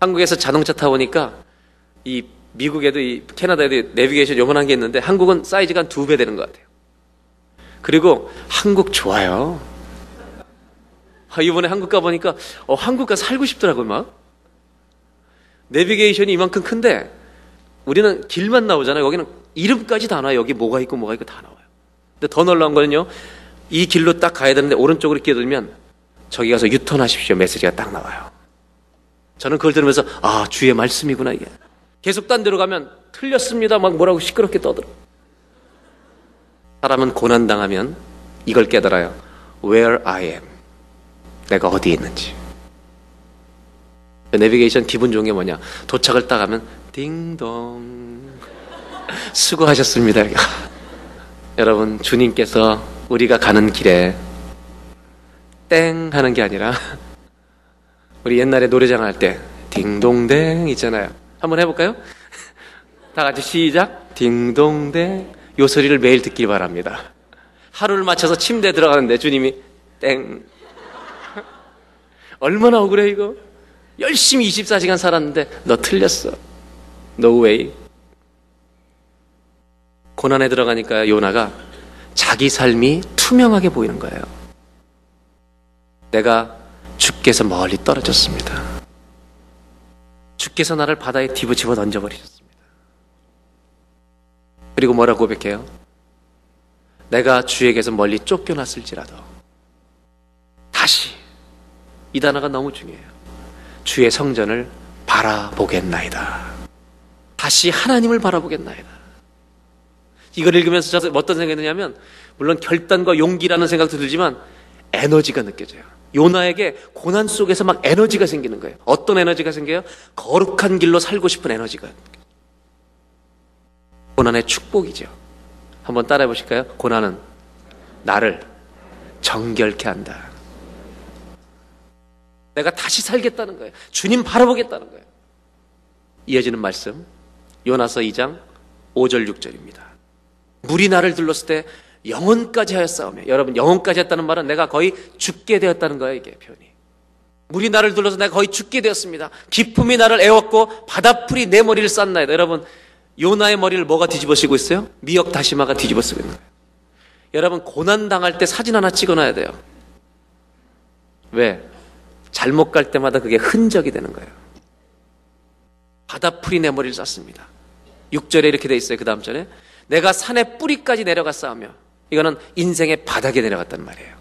한국에서 자동차 타보니까 이 미국에도 이 캐나다에도 내비게이션 요만한 게 있는데 한국은 사이즈가 한두배 되는 것 같아요. 그리고 한국 좋아요. 아, 이번에 한국 가보니까 어, 한국 가 살고 싶더라고요, 막. 내비게이션이 이만큼 큰데 우리는 길만 나오잖아요. 여기는 이름까지 다 나와요. 여기 뭐가 있고 뭐가 있고 다 나와요. 근데 더 놀라운 거는요. 이 길로 딱 가야 되는데 오른쪽으로 끼어들면 저기 가서 유턴하십시오. 메시지가 딱 나와요. 저는 그걸 들으면서 아 주의 말씀이구나 이게. 계속 딴 데로 가면 틀렸습니다. 막 뭐라고 시끄럽게 떠들어. 사람은 고난 당하면 이걸 깨달아요. Where I am. 내가 어디에 있는지. 내비게이션 기분 좋은 게 뭐냐? 도착을 딱 하면 딩동. 수고하셨습니다. 여러분, 주님께서 우리가 가는 길에 땡 하는 게 아니라 우리 옛날에 노래장 할 때 딩동댕 있잖아요. 한번 해볼까요? 다 같이 시작. 딩동댕. 요 소리를 매일 듣길 바랍니다. 하루를 맞춰서 침대에 들어가는데 주님이 땡. 얼마나 억울해 이거. 열심히 24시간 살았는데 너 틀렸어. Way. 고난에 들어가니까 요나가 자기 삶이 투명하게 보이는 거예요. 내가 주께서 멀리 떨어졌습니다. 주께서 나를 바다에 뒤집어 던져 버리셨습니다. 그리고 뭐라고 고백해요? 내가 주에게서 멀리 쫓겨났을지라도 다시 이 단어가 너무 중요해요. 주의 성전을 바라보겠나이다. 다시 하나님을 바라보겠나이다. 이걸 읽으면서 저는 어떤 생각이 드냐면 물론 결단과 용기라는 생각도 들지만 에너지가 느껴져요. 요나에게 고난 속에서 막 에너지가 생기는 거예요. 어떤 에너지가 생겨요? 거룩한 길로 살고 싶은 에너지가. 고난의 축복이죠. 한번 따라해 보실까요? 고난은 나를 정결케 한다. 내가 다시 살겠다는 거예요. 주님 바라보겠다는 거예요. 이어지는 말씀. 요나서 2장 5절 6절입니다. 물이 나를 둘렀을 때 영혼까지 하였사오며 여러분 영혼까지 했다는 말은 내가 거의 죽게 되었다는 거예요 이게 표현이. 물이 나를 둘러서 내가 거의 죽게 되었습니다. 기품이 나를 애웠고 바다풀이 내 머리를 쌌나이다. 여러분 요나의 머리를 뭐가 뒤집어 쓰고 있어요? 미역 다시마가 뒤집어 쓰고 있는 거예요. 여러분 고난 당할 때 사진 하나 찍어놔야 돼요. 왜? 잘못 갈 때마다 그게 흔적이 되는 거예요. 바다풀이 내 머리를 쌌습니다. 6절에 이렇게 돼 있어요 그 다음 절에. 내가 산의 뿌리까지 내려갔사오며 이거는 인생의 바닥에 내려갔단 말이에요.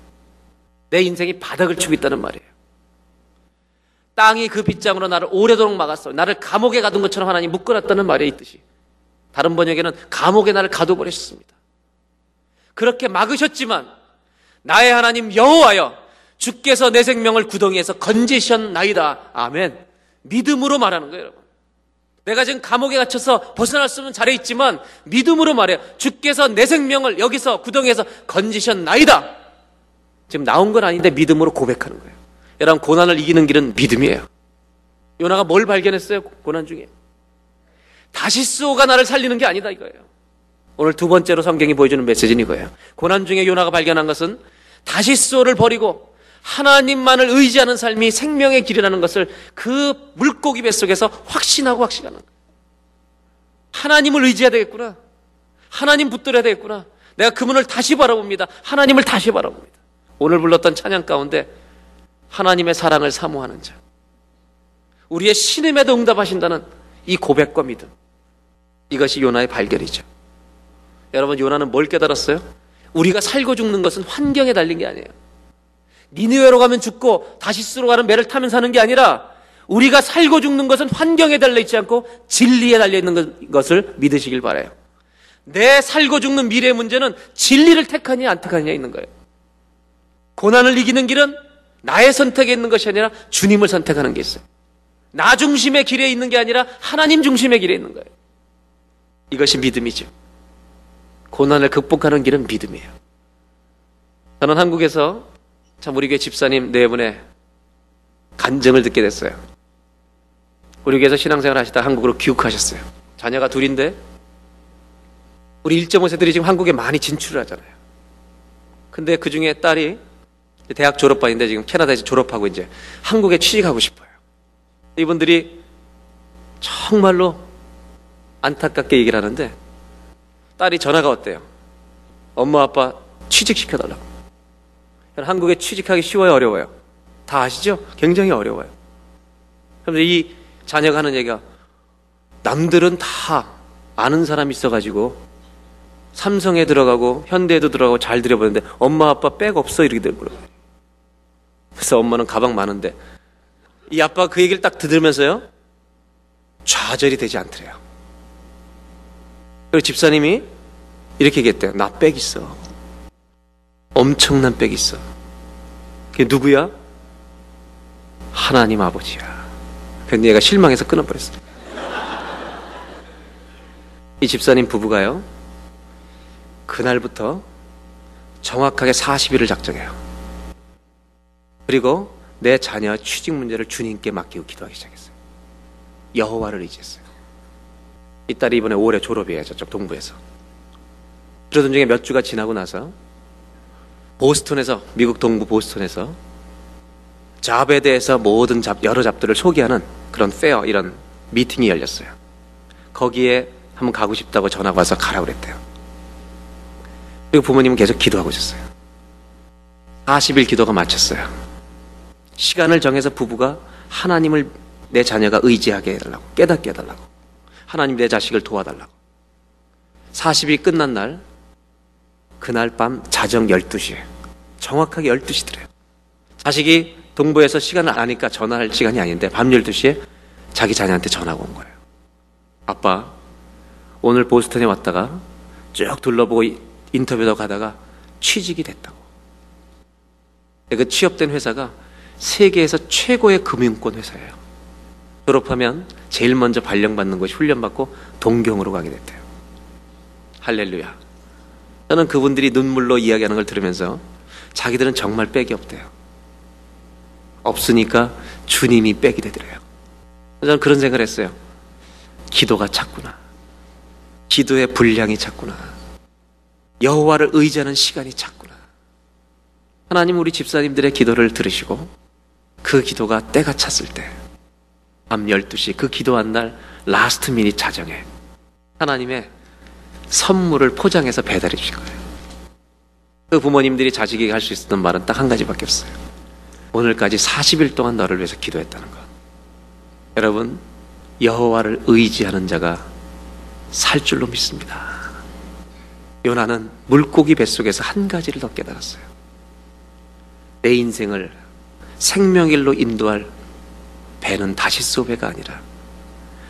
내 인생이 바닥을 치고 있다는 말이에요. 땅이 그 빗장으로 나를 오래도록 막았어. 나를 감옥에 가둔 것처럼 하나님 묶어놨다는 말이 있듯이. 다른 번역에는 감옥에 나를 가둬버리셨습니다. 그렇게 막으셨지만 나의 하나님 여호와여 주께서 내 생명을 구덩이에서 건지셨나이다. 아멘. 믿음으로 말하는 거예요, 여러분. 내가 지금 감옥에 갇혀서 벗어날 수는 잘해 있지만 믿음으로 말해요. 주께서 내 생명을 여기서 구덩이에서 건지셨나이다. 지금 나온 건 아닌데 믿음으로 고백하는 거예요. 여러분 고난을 이기는 길은 믿음이에요. 요나가 뭘 발견했어요? 고난 중에. 다시스오가 나를 살리는 게 아니다 이거예요. 오늘 두 번째로 성경이 보여주는 메시지는 이거예요. 고난 중에 요나가 발견한 것은 다시스오를 버리고 하나님만을 의지하는 삶이 생명의 길이라는 것을 그 물고기 뱃속에서 확신하고 확신하는. 하나님을 의지해야 되겠구나. 하나님 붙들어야 되겠구나. 내가 그분을 다시 바라봅니다. 하나님을 다시 바라봅니다. 오늘 불렀던 찬양 가운데 하나님의 사랑을 사모하는 자. 우리의 신임에도 응답하신다는 이 고백과 믿음. 이것이 요나의 발견이죠. 여러분, 요나는 뭘 깨달았어요? 우리가 살고 죽는 것은 환경에 달린 게 아니에요. 니느웨로 가면 죽고 다시스로 가는 배를 타면 사는 게 아니라 우리가 살고 죽는 것은 환경에 달려 있지 않고 진리에 달려 있는 것을 믿으시길 바래요. 내 살고 죽는 미래의 문제는 진리를 택하냐 안 택하냐 있는 거예요. 고난을 이기는 길은 나의 선택에 있는 것이 아니라 주님을 선택하는 게 있어요. 나 중심의 길에 있는 게 아니라 하나님 중심의 길에 있는 거예요. 이것이 믿음이죠. 고난을 극복하는 길은 믿음이에요. 저는 한국에서 참 우리 교회 집사님 네 분의 간증을 듣게 됐어요. 우리 교회에서 신앙생활 하시다 한국으로 귀국하셨어요. 자녀가 둘인데 우리 1.5세들이 지금 한국에 많이 진출을 하잖아요. 근데 그 중에 딸이 대학 졸업반인데 지금 캐나다에서 졸업하고 이제 한국에 취직하고 싶어요. 이분들이 정말로 안타깝게 얘기를 하는데 딸이 전화가 왔대요. 엄마 아빠 취직시켜달라고. 한국에 취직하기 쉬워요, 어려워요? 다 아시죠? 굉장히 어려워요. 그런데 이 자녀가 하는 얘기가 남들은 다 아는 사람이 있어가지고 삼성에 들어가고 현대에도 들어가고 잘 들여보는데 엄마 아빠 백 없어 이렇게 되더라고요. 그래서 엄마는 가방 많은데 이 아빠가 그 얘기를 딱 들으면서요 좌절이 되지 않더래요. 그리고 집사님이 이렇게 얘기했대요. 나 백 있어. 엄청난 백 있어. 그게 누구야? 하나님 아버지야. 근데 얘가 실망해서 끊어버렸어. 이 집사님 부부가요. 그날부터 정확하게 40일을 작정해요. 그리고 내 자녀 취직 문제를 주님께 맡기고 기도하기 시작했어요. 여호와를 의지했어요. 이 딸이 이번에 올해 졸업이에요. 저쪽 동부에서. 그러던 중에 몇 주가 지나고 나서 보스턴에서 미국 동부 보스턴에서 잡에 대해서 모든 잡 여러 잡들을 소개하는 그런 페어 이런 미팅이 열렸어요. 거기에 한번 가고 싶다고 전화가 와서 가라고 그랬대요. 그리고 부모님은 계속 기도하고 있었어요. 40일 기도가 마쳤어요. 시간을 정해서 부부가 하나님을 내 자녀가 의지하게 해달라고 깨닫게 해달라고 하나님 내 자식을 도와달라고 40일 끝난 날 그날 밤 자정 12시에 정확하게 12시더래요. 자식이 동부에서 시간을 아니까 전화할 시간이 아닌데 밤 12시에 자기 자녀한테 전화가 온 거예요. 아빠, 오늘 보스턴에 왔다가 쭉 둘러보고 인터뷰도 가다가 취직이 됐다고. 그 취업된 회사가 세계에서 최고의 금융권 회사예요. 졸업하면 제일 먼저 발령받는 것이 훈련받고 동경으로 가게 됐대요. 할렐루야. 저는 그분들이 눈물로 이야기하는 걸 들으면서 자기들은 정말 빽이 없대요. 없으니까 주님이 빽이 되더래요. 저는 그런 생각을 했어요. 기도가 작구나. 기도의 분량이 작구나. 여호와를 의지하는 시간이 작구나. 하나님 우리 집사님들의 기도를 들으시고 그 기도가 때가 찼을 때 밤 12시 그 기도한 날 last minute 자정에 하나님의 선물을 포장해서 배달해 주신 거예요. 그 부모님들이 자식에게 할 수 있었던 말은 딱 한 가지밖에 없어요. 오늘까지 40일 동안 너를 위해서 기도했다는 것. 여러분, 여호와를 의지하는 자가 살 줄로 믿습니다. 요나는 물고기 뱃속에서 한 가지를 더 깨달았어요. 내 인생을 생명일로 인도할 배는 다시소 배가 아니라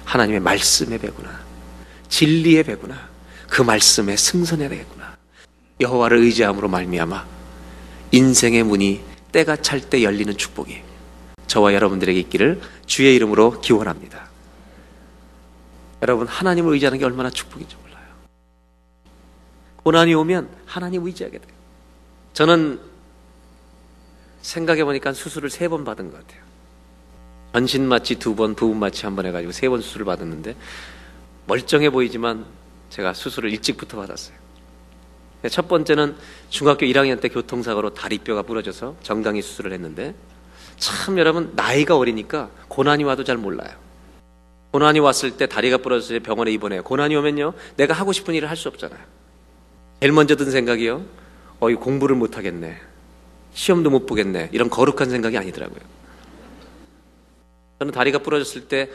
하나님의 말씀의 배구나. 진리의 배구나. 그 말씀에 승선해야 되겠구나. 여호와를 의지함으로 말미암아 인생의 문이 때가 찰 때 열리는 축복이 저와 여러분들에게 있기를 주의 이름으로 기원합니다. 여러분 하나님을 의지하는 게 얼마나 축복인지 몰라요. 고난이 오면 하나님 의지하게 돼요. 저는 생각해 보니까 수술을 세 번 받은 것 같아요. 전신 마취 두 번, 부분 마취 한 번 해가지고 세 번 수술을 받았는데 멀쩡해 보이지만 제가 수술을 일찍부터 받았어요. 첫 번째는 중학교 1학년 때 교통사고로 다리뼈가 부러져서 정강이 수술을 했는데 참 여러분 나이가 어리니까 고난이 와도 잘 몰라요. 고난이 왔을 때 다리가 부러져서 병원에 입원해요. 고난이 오면요 내가 하고 싶은 일을 할 수 없잖아요. 제일 먼저 든 생각이요. 어이 공부를 못 하겠네. 시험도 못 보겠네. 이런 거룩한 생각이 아니더라고요. 저는 다리가 부러졌을 때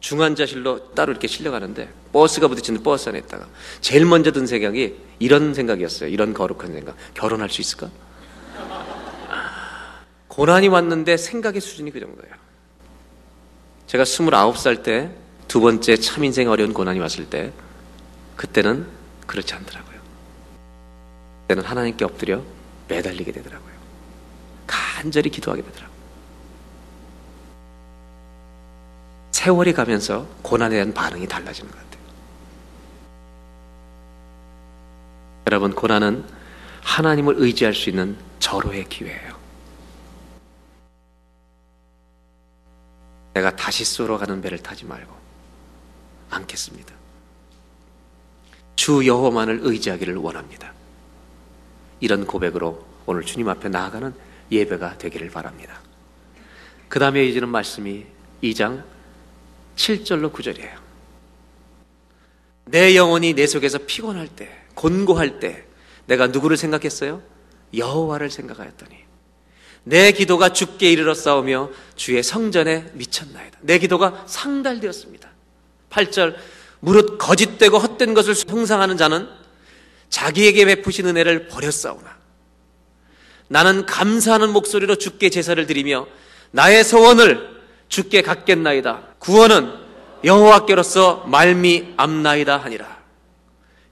중환자실로 따로 이렇게 실려가는데 버스가 부딪히는 버스 안에 있다가 제일 먼저 든 생각이 이런 생각이었어요. 이런 거룩한 생각. 결혼할 수 있을까? 고난이 왔는데 생각의 수준이 그 정도예요. 제가 29살 때 두 번째 참 인생 어려운 고난이 왔을 때 그때는 그렇지 않더라고요. 그때는 하나님께 엎드려 매달리게 되더라고요. 간절히 기도하게 되더라고요. 세월이 가면서 고난에 대한 반응이 달라지는 것 같아요. 여러분 고난은 하나님을 의지할 수 있는 절호의 기회예요. 내가 다시 쏘러 가는 배를 타지 말고 않겠습니다. 주 여호만을 의지하기를 원합니다. 이런 고백으로 오늘 주님 앞에 나아가는 예배가 되기를 바랍니다. 그 다음에 이어지는 말씀이 2장 7절로 9절이에요. 내 영혼이 내 속에서 피곤할 때, 곤고할 때, 내가 누구를 생각했어요? 여호와를 생각하였더니, 내 기도가 죽게 이르러 싸우며 주의 성전에 미쳤나이다. 내 기도가 상달되었습니다. 8절, 무릇 거짓되고 헛된 것을 송상하는 자는 자기에게 베푸신 은혜를 버렸사오나, 나는 감사하는 목소리로 주께 제사를 드리며 나의 소원을 주께 갖겠나이다. 구원은 여호와께로서 말미암나이다 하니라.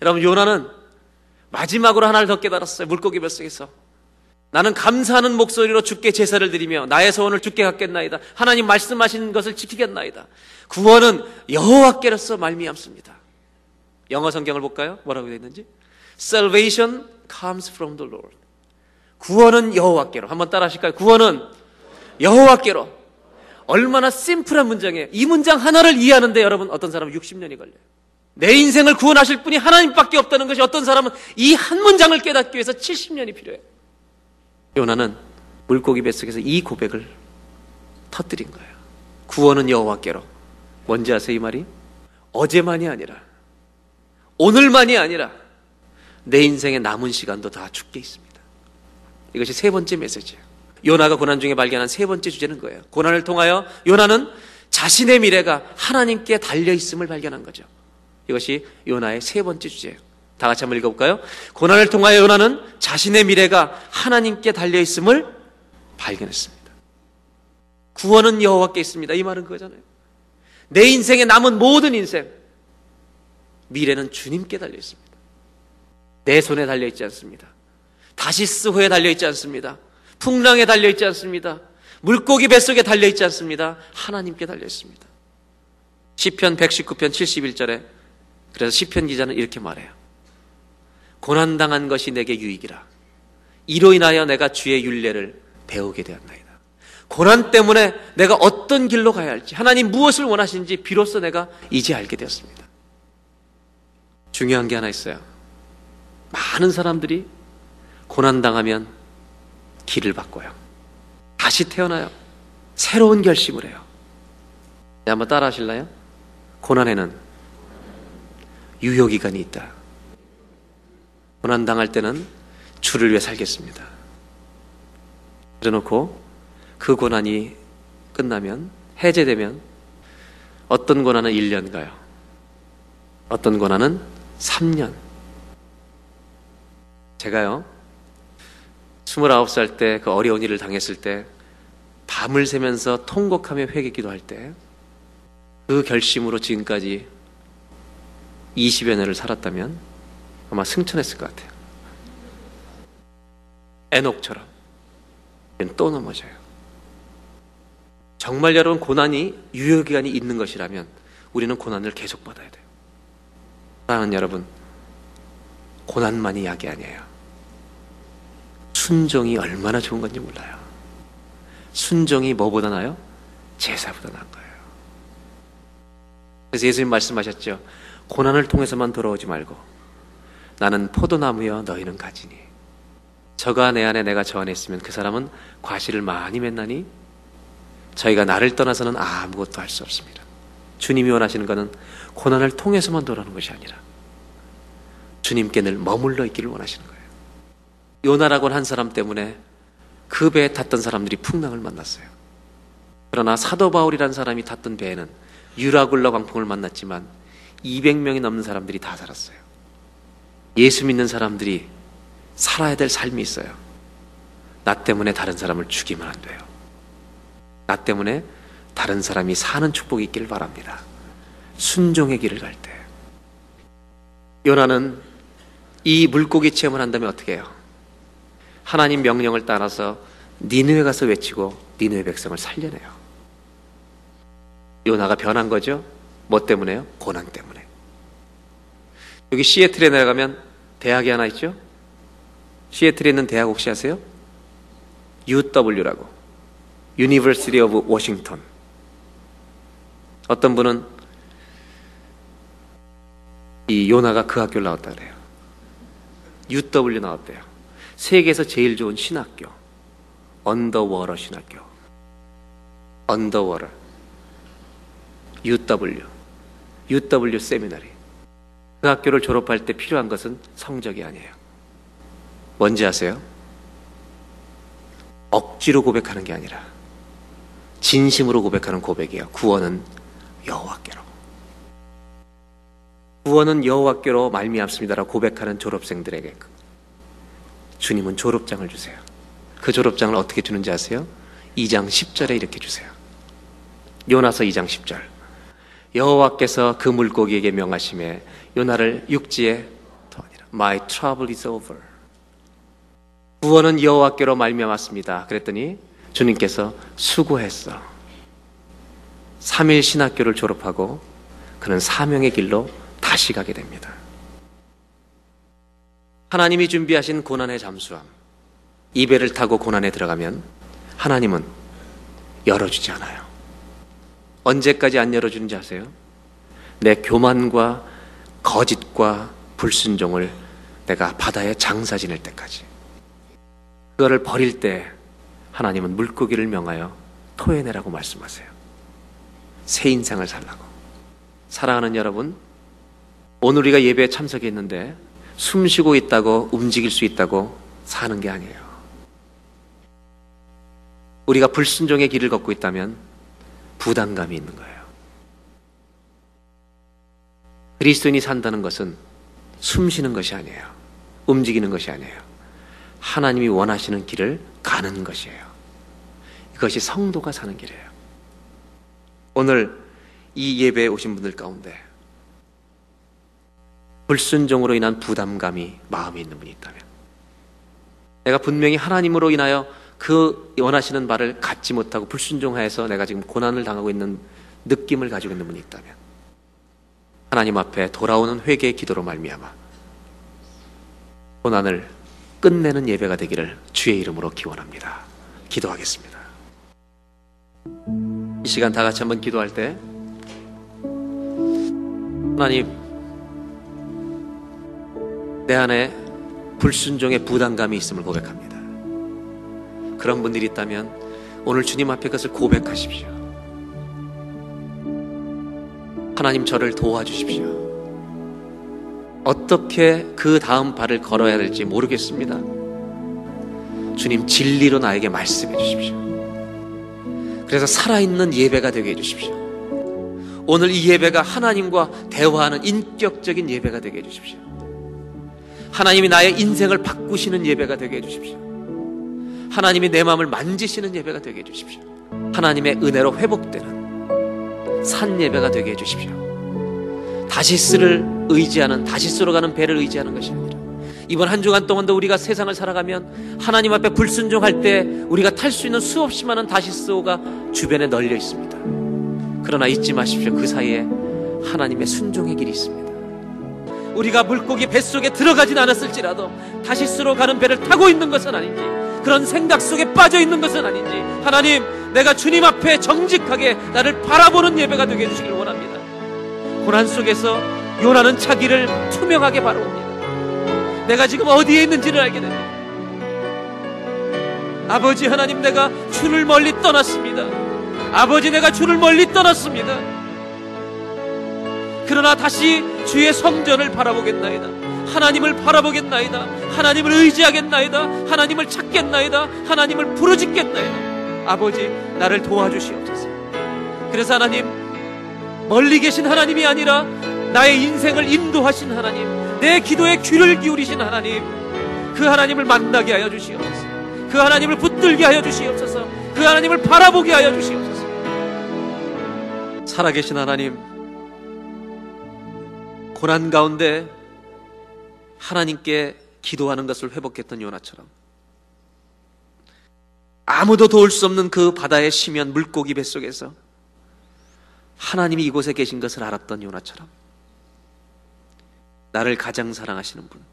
여러분 요나는 마지막으로 하나를 더 깨달았어요. 물고기 뱃속에서. 나는 감사하는 목소리로 주께 제사를 드리며 나의 소원을 주께 갖겠나이다. 하나님 말씀하신 것을 지키겠나이다. 구원은 여호와께로서 말미암습니다. 영어 성경을 볼까요? 뭐라고 되어 있는지? Salvation comes from the Lord. 구원은 여호와께로. 한번 따라 하실까요? 구원은 여호와께로. 얼마나 심플한 문장이에요. 이 문장 하나를 이해하는데 여러분 어떤 사람은 60년이 걸려요. 내 인생을 구원하실 분이 하나님밖에 없다는 것이 어떤 사람은 이 한 문장을 깨닫기 위해서 70년이 필요해요. 요나는 물고기 뱃속에서 이 고백을 터뜨린 거예요. 구원은 여호와께로. 뭔지 아세요 이 말이? 어제만이 아니라 오늘만이 아니라 내 인생의 남은 시간도 다 죽게 있습니다. 이것이 세 번째 메시지예요. 요나가 고난 중에 발견한 세 번째 주제는 거예요. 고난을 통하여 요나는 자신의 미래가 하나님께 달려 있음을 발견한 거죠. 이것이 요나의 세 번째 주제예요. 다 같이 한번 읽어볼까요? 고난을 통하여 요나는 자신의 미래가 하나님께 달려 있음을 발견했습니다. 구원은 여호와께 있습니다. 이 말은 그거잖아요. 내 인생에 남은 모든 인생 미래는 주님께 달려 있습니다. 내 손에 달려 있지 않습니다. 다시스호에 달려 있지 않습니다. 풍랑에 달려 있지 않습니다. 물고기 뱃속에 달려 있지 않습니다. 하나님께 달려 있습니다. 시편 119편 71절에 그래서 시편 기자는 이렇게 말해요. 고난 당한 것이 내게 유익이라. 이로 인하여 내가 주의 윤례를 배우게 되었나이다. 고난 때문에 내가 어떤 길로 가야 할지, 하나님 무엇을 원하시는지 비로소 내가 이제 알게 되었습니다. 중요한 게 하나 있어요. 많은 사람들이 고난 당하면 길을 바꿔요. 다시 태어나요. 새로운 결심을 해요. 네, 한번 따라 하실래요? 고난에는 유효기간이 있다. 고난 당할 때는 주를 위해 살겠습니다. 그래놓고 그 고난이 끝나면 해제되면 어떤 고난은 1년 가요. 어떤 고난은 3년. 제가요, 29살 때 그 어려운 일을 당했을 때 밤을 새면서 통곡하며 회개 기도 할 때 그 결심으로 지금까지 20여 년을 살았다면 아마 승천했을 것 같아요. 에녹처럼 또 넘어져요. 정말 여러분 고난이 유효기간이 있는 것이라면 우리는 고난을 계속 받아야 돼요. 사랑하는 여러분, 고난만이 약이 아니에요. 순종이 얼마나 좋은 건지 몰라요. 순종이 뭐보다 나요? 제사보다 나은 거예요. 그래서 예수님 말씀하셨죠. 고난을 통해서만 돌아오지 말고 나는 포도나무여 너희는 가지니 저가 내 안에 내가 저 안에 있으면 그 사람은 과실을 많이 맺나니 저희가 나를 떠나서는 아무것도 할 수 없습니다. 주님이 원하시는 것은 고난을 통해서만 돌아오는 것이 아니라 주님께 늘 머물러 있기를 원하시는 거예요. 요나라고 한 사람 때문에 그 배에 탔던 사람들이 풍랑을 만났어요. 그러나 사도 바울이라는 사람이 탔던 배에는 유라굴러 광풍을 만났지만 200명이 넘는 사람들이 다 살았어요. 예수 믿는 사람들이 살아야 될 삶이 있어요. 나 때문에 다른 사람을 죽이면 안 돼요. 나 때문에 다른 사람이 사는 축복이 있기를 바랍니다. 순종의 길을 갈 때. 요나는 이 물고기 체험을 한다면 어떻게 해요? 하나님 명령을 따라서 니느웨 가서 외치고 니느웨 백성을 살려내요. 요나가 변한 거죠? 뭐 때문에요? 고난 때문에. 여기 시애틀에 내려가면 대학이 하나 있죠? 시애틀에 있는 대학 혹시 아세요? UW라고. University of Washington. 어떤 분은 이 요나가 그 학교를 나왔다 그래요. UW 나왔대요. 세계에서 제일 좋은 신학교. 언더워러 신학교. 언더워러. UW. UW 세미나리. 그 학교를 졸업할 때 필요한 것은 성적이 아니에요. 뭔지 아세요? 억지로 고백하는 게 아니라 진심으로 고백하는 고백이에요. 구원은 여호와께로. 구원은 여호와께로 말미암습니다라고 고백하는 졸업생들에게 주님은 졸업장을 주세요. 그 졸업장을 어떻게 주는지 아세요? 2장 10절에 이렇게 주세요. 요나서 2장 10절. 여호와께서 그 물고기에게 명하심에 요나를 육지에 터니라. My trouble is over. 구원은 여호와께로 말미암았습니다. 그랬더니 주님께서 수고했어. 3일 신학교를 졸업하고 그는 사명의 길로 다시 가게 됩니다. 하나님이 준비하신 고난의 잠수함. 이 배를 타고 고난에 들어가면 하나님은 열어주지 않아요. 언제까지 안 열어주는지 아세요? 내 교만과 거짓과 불순종을 내가 바다에 장사 지낼 때까지. 그거를 버릴 때 하나님은 물고기를 명하여 토해내라고 말씀하세요. 새 인생을 살라고. 사랑하는 여러분, 오늘 우리가 예배에 참석했는데 숨 쉬고 있다고 움직일 수 있다고 사는 게 아니에요. 우리가 불순종의 길을 걷고 있다면 부담감이 있는 거예요. 그리스도인이 산다는 것은 숨 쉬는 것이 아니에요. 움직이는 것이 아니에요. 하나님이 원하시는 길을 가는 것이에요. 이것이 성도가 사는 길이에요. 오늘 이 예배에 오신 분들 가운데 불순종으로 인한 부담감이 마음에 있는 분이 있다면 내가 분명히 하나님으로 인하여 그 원하시는 바를 갖지 못하고 불순종하여서 내가 지금 고난을 당하고 있는 느낌을 가지고 있는 분이 있다면 하나님 앞에 돌아오는 회개의 기도로 말미암아 고난을 끝내는 예배가 되기를 주의 이름으로 기원합니다. 기도하겠습니다. 이 시간 다 같이 한번 기도할 때 하나님 내 안에 불순종의 부담감이 있음을 고백합니다. 그런 분들이 있다면 오늘 주님 앞에 그것을 고백하십시오. 하나님 저를 도와주십시오. 어떻게 그 다음 발을 걸어야 될지 모르겠습니다. 주님 진리로 나에게 말씀해 주십시오. 그래서 살아있는 예배가 되게 해주십시오. 오늘 이 예배가 하나님과 대화하는 인격적인 예배가 되게 해주십시오. 하나님이 나의 인생을 바꾸시는 예배가 되게 해주십시오. 하나님이 내 마음을 만지시는 예배가 되게 해주십시오. 하나님의 은혜로 회복되는 산 예배가 되게 해주십시오. 다시스를 의지하는 다시스로 가는 배를 의지하는 것이 아니라 이번 한 주간 동안도 우리가 세상을 살아가면 하나님 앞에 불순종할 때 우리가 탈 수 있는 수없이 많은 다시스호가 주변에 널려 있습니다. 그러나 잊지 마십시오. 그 사이에 하나님의 순종의 길이 있습니다. 우리가 물고기 뱃속에 들어가진 않았을지라도 다시스로 가는 배를 타고 있는 것은 아닌지 그런 생각 속에 빠져 있는 것은 아닌지 하나님 내가 주님 앞에 정직하게 나를 바라보는 예배가 되게 해주시길 원합니다. 고난 속에서 요나는 자기를 투명하게 바라봅니다. 내가 지금 어디에 있는지를 알게 됩니다. 아버지 하나님 내가 주를 멀리 떠났습니다. 아버지 내가 주를 멀리 떠났습니다. 그러나 다시 주의 성전을 바라보겠나이다. 하나님을 바라보겠나이다. 하나님을 의지하겠나이다. 하나님을 찾겠나이다. 하나님을 부르짖겠나이다. 아버지 나를 도와주시옵소서. 그래서 하나님 멀리 계신 하나님이 아니라 나의 인생을 인도하신 하나님, 내 기도에 귀를 기울이신 하나님, 그 하나님을 만나게 하여 주시옵소서. 그 하나님을 붙들게 하여 주시옵소서. 그 하나님을 바라보게 하여 주시옵소서. 살아계신 하나님, 고난 가운데 하나님께 기도하는 것을 회복했던 요나처럼 아무도 도울 수 없는 그 바다의 심연 물고기 뱃속에서 하나님이 이곳에 계신 것을 알았던 요나처럼 나를 가장 사랑하시는 분,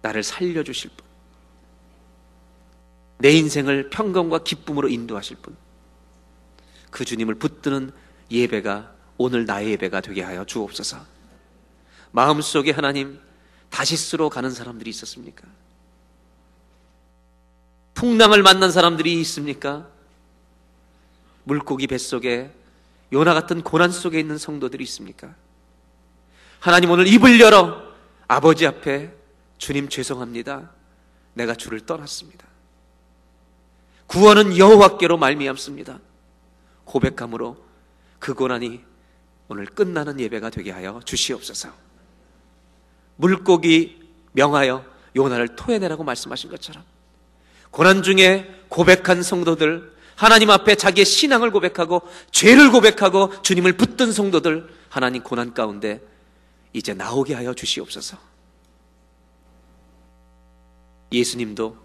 나를 살려주실 분, 내 인생을 평강과 기쁨으로 인도하실 분, 그 주님을 붙드는 예배가 오늘 나의 예배가 되게 하여 주옵소서. 마음속에 하나님 다시스로 가는 사람들이 있었습니까? 풍랑을 만난 사람들이 있습니까? 물고기 뱃속에 요나 같은 고난 속에 있는 성도들이 있습니까? 하나님 오늘 입을 열어 아버지 앞에 주님 죄송합니다. 내가 주를 떠났습니다. 구원은 여호와께로 말미암습니다. 고백함으로 그 고난이 오늘 끝나는 예배가 되게 하여 주시옵소서. 물고기 명하여 요나를 토해내라고 말씀하신 것처럼 고난 중에 고백한 성도들 하나님 앞에 자기의 신앙을 고백하고 죄를 고백하고 주님을 붙든 성도들 하나님 고난 가운데 이제 나오게 하여 주시옵소서. 예수님도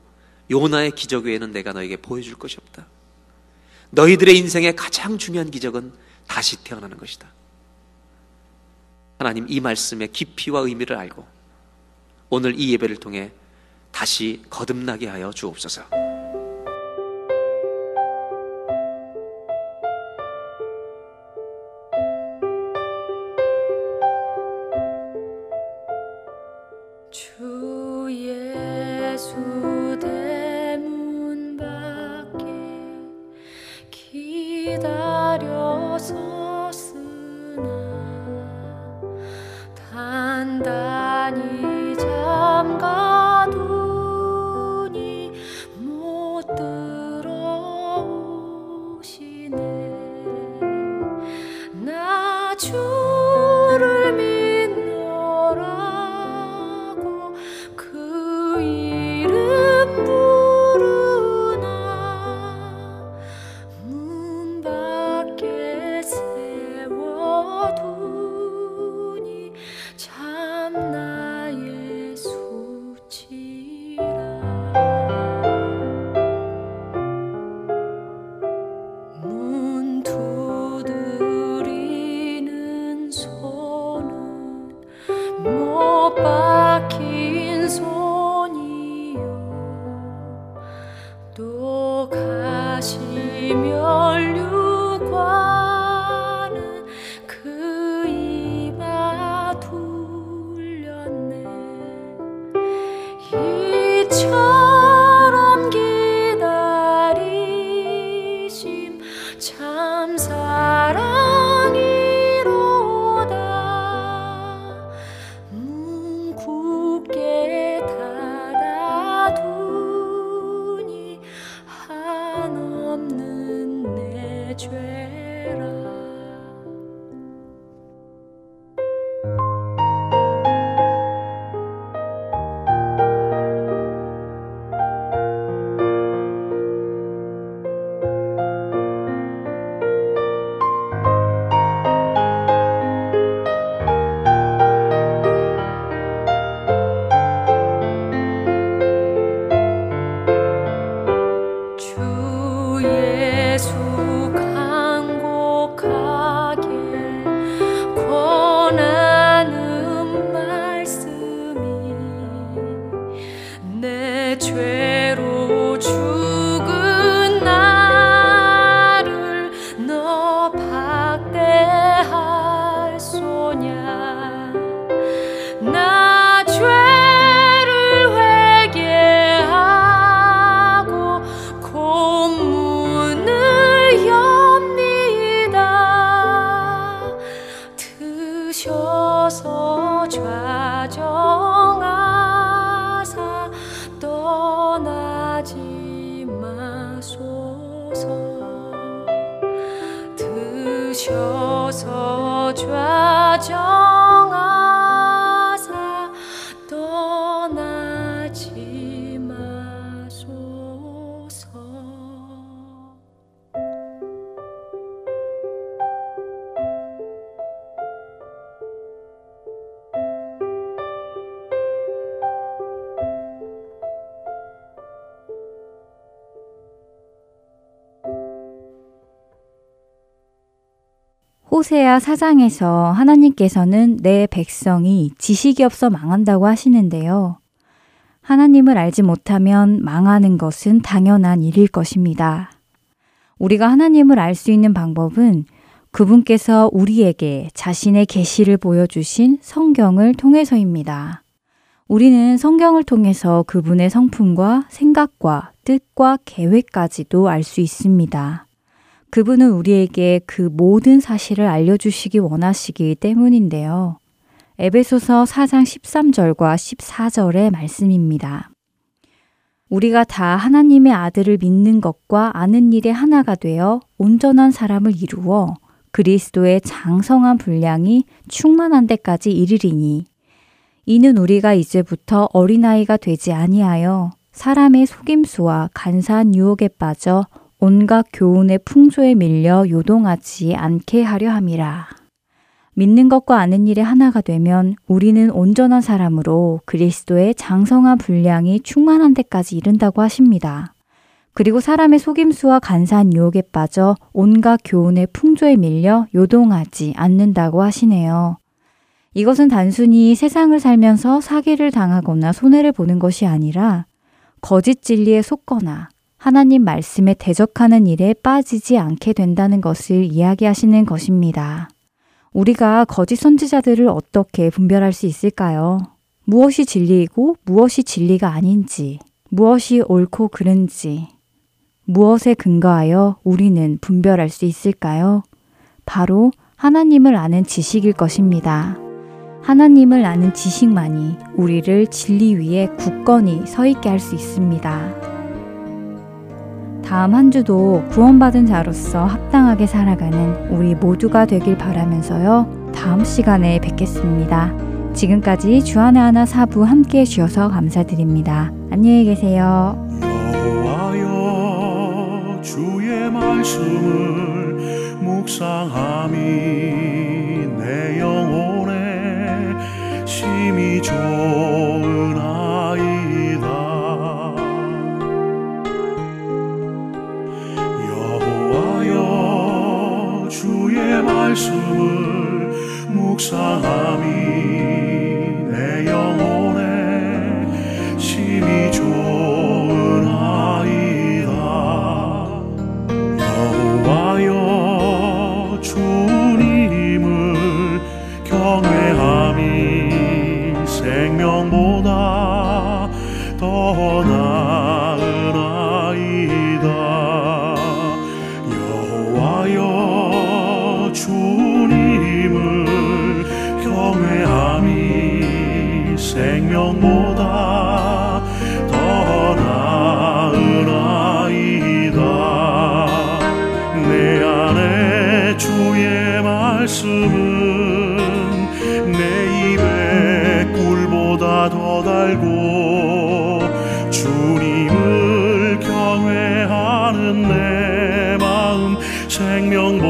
요나의 기적 외에는 내가 너에게 보여줄 것이 없다. 너희들의 인생의 가장 중요한 기적은 다시 태어나는 것이다. 하나님 이 말씀의 깊이와 의미를 알고 오늘 이 예배를 통해 다시 거듭나게 하여 주옵소서. 호세아 사장에서 하나님께서는 내 백성이 지식이 없어 망한다고 하시는데요. 하나님을 알지 못하면 망하는 것은 당연한 일일 것입니다. 우리가 하나님을 알 수 있는 방법은 그분께서 우리에게 자신의 계시를 보여주신 성경을 통해서입니다. 우리는 성경을 통해서 그분의 성품과 생각과 뜻과 계획까지도 알 수 있습니다. 그분은 우리에게 그 모든 사실을 알려주시기 원하시기 때문인데요. 에베소서 4장 13절과 14절의 말씀입니다. 우리가 다 하나님의 아들을 믿는 것과 아는 일에 하나가 되어 온전한 사람을 이루어 그리스도의 장성한 분량이 충만한 데까지 이르리니 이는 우리가 이제부터 어린아이가 되지 아니하여 사람의 속임수와 간사한 유혹에 빠져 온갖 교훈의 풍조에 밀려 요동하지 않게 하려 함이라. 믿는 것과 아는 일에 하나가 되면 우리는 온전한 사람으로 그리스도의 장성한 분량이 충만한 데까지 이른다고 하십니다. 그리고 사람의 속임수와 간사한 유혹에 빠져 온갖 교훈의 풍조에 밀려 요동하지 않는다고 하시네요. 이것은 단순히 세상을 살면서 사기를 당하거나 손해를 보는 것이 아니라 거짓 진리에 속거나 하나님 말씀에 대적하는 일에 빠지지 않게 된다는 것을 이야기하시는 것입니다. 우리가 거짓 선지자들을 어떻게 분별할 수 있을까요? 무엇이 진리이고 무엇이 진리가 아닌지, 무엇이 옳고 그른지, 무엇에 근거하여 우리는 분별할 수 있을까요? 바로 하나님을 아는 지식일 것입니다. 하나님을 아는 지식만이 우리를 진리 위에 굳건히 서 있게 할 수 있습니다. 다음 한 주도 구원받은 자로서 합당하게 살아가는 우리 모두가 되길 바라면서요. 다음 시간에 뵙겠습니다. 지금까지 주안의 하나 사부 함께 해주셔서 감사드립니다. 안녕히 계세요. 여호와여 주의 말씀을 묵상함이 내 영혼에 심히 좋은 말씀을 묵상함이 생명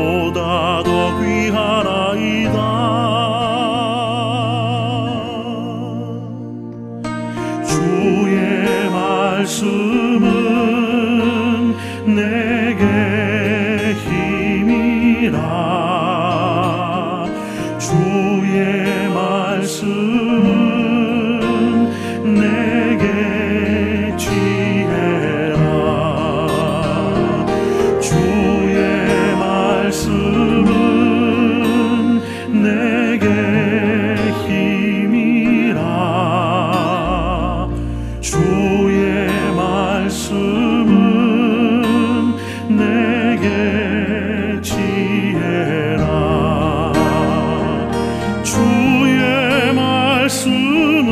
주의 말씀은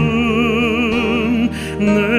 내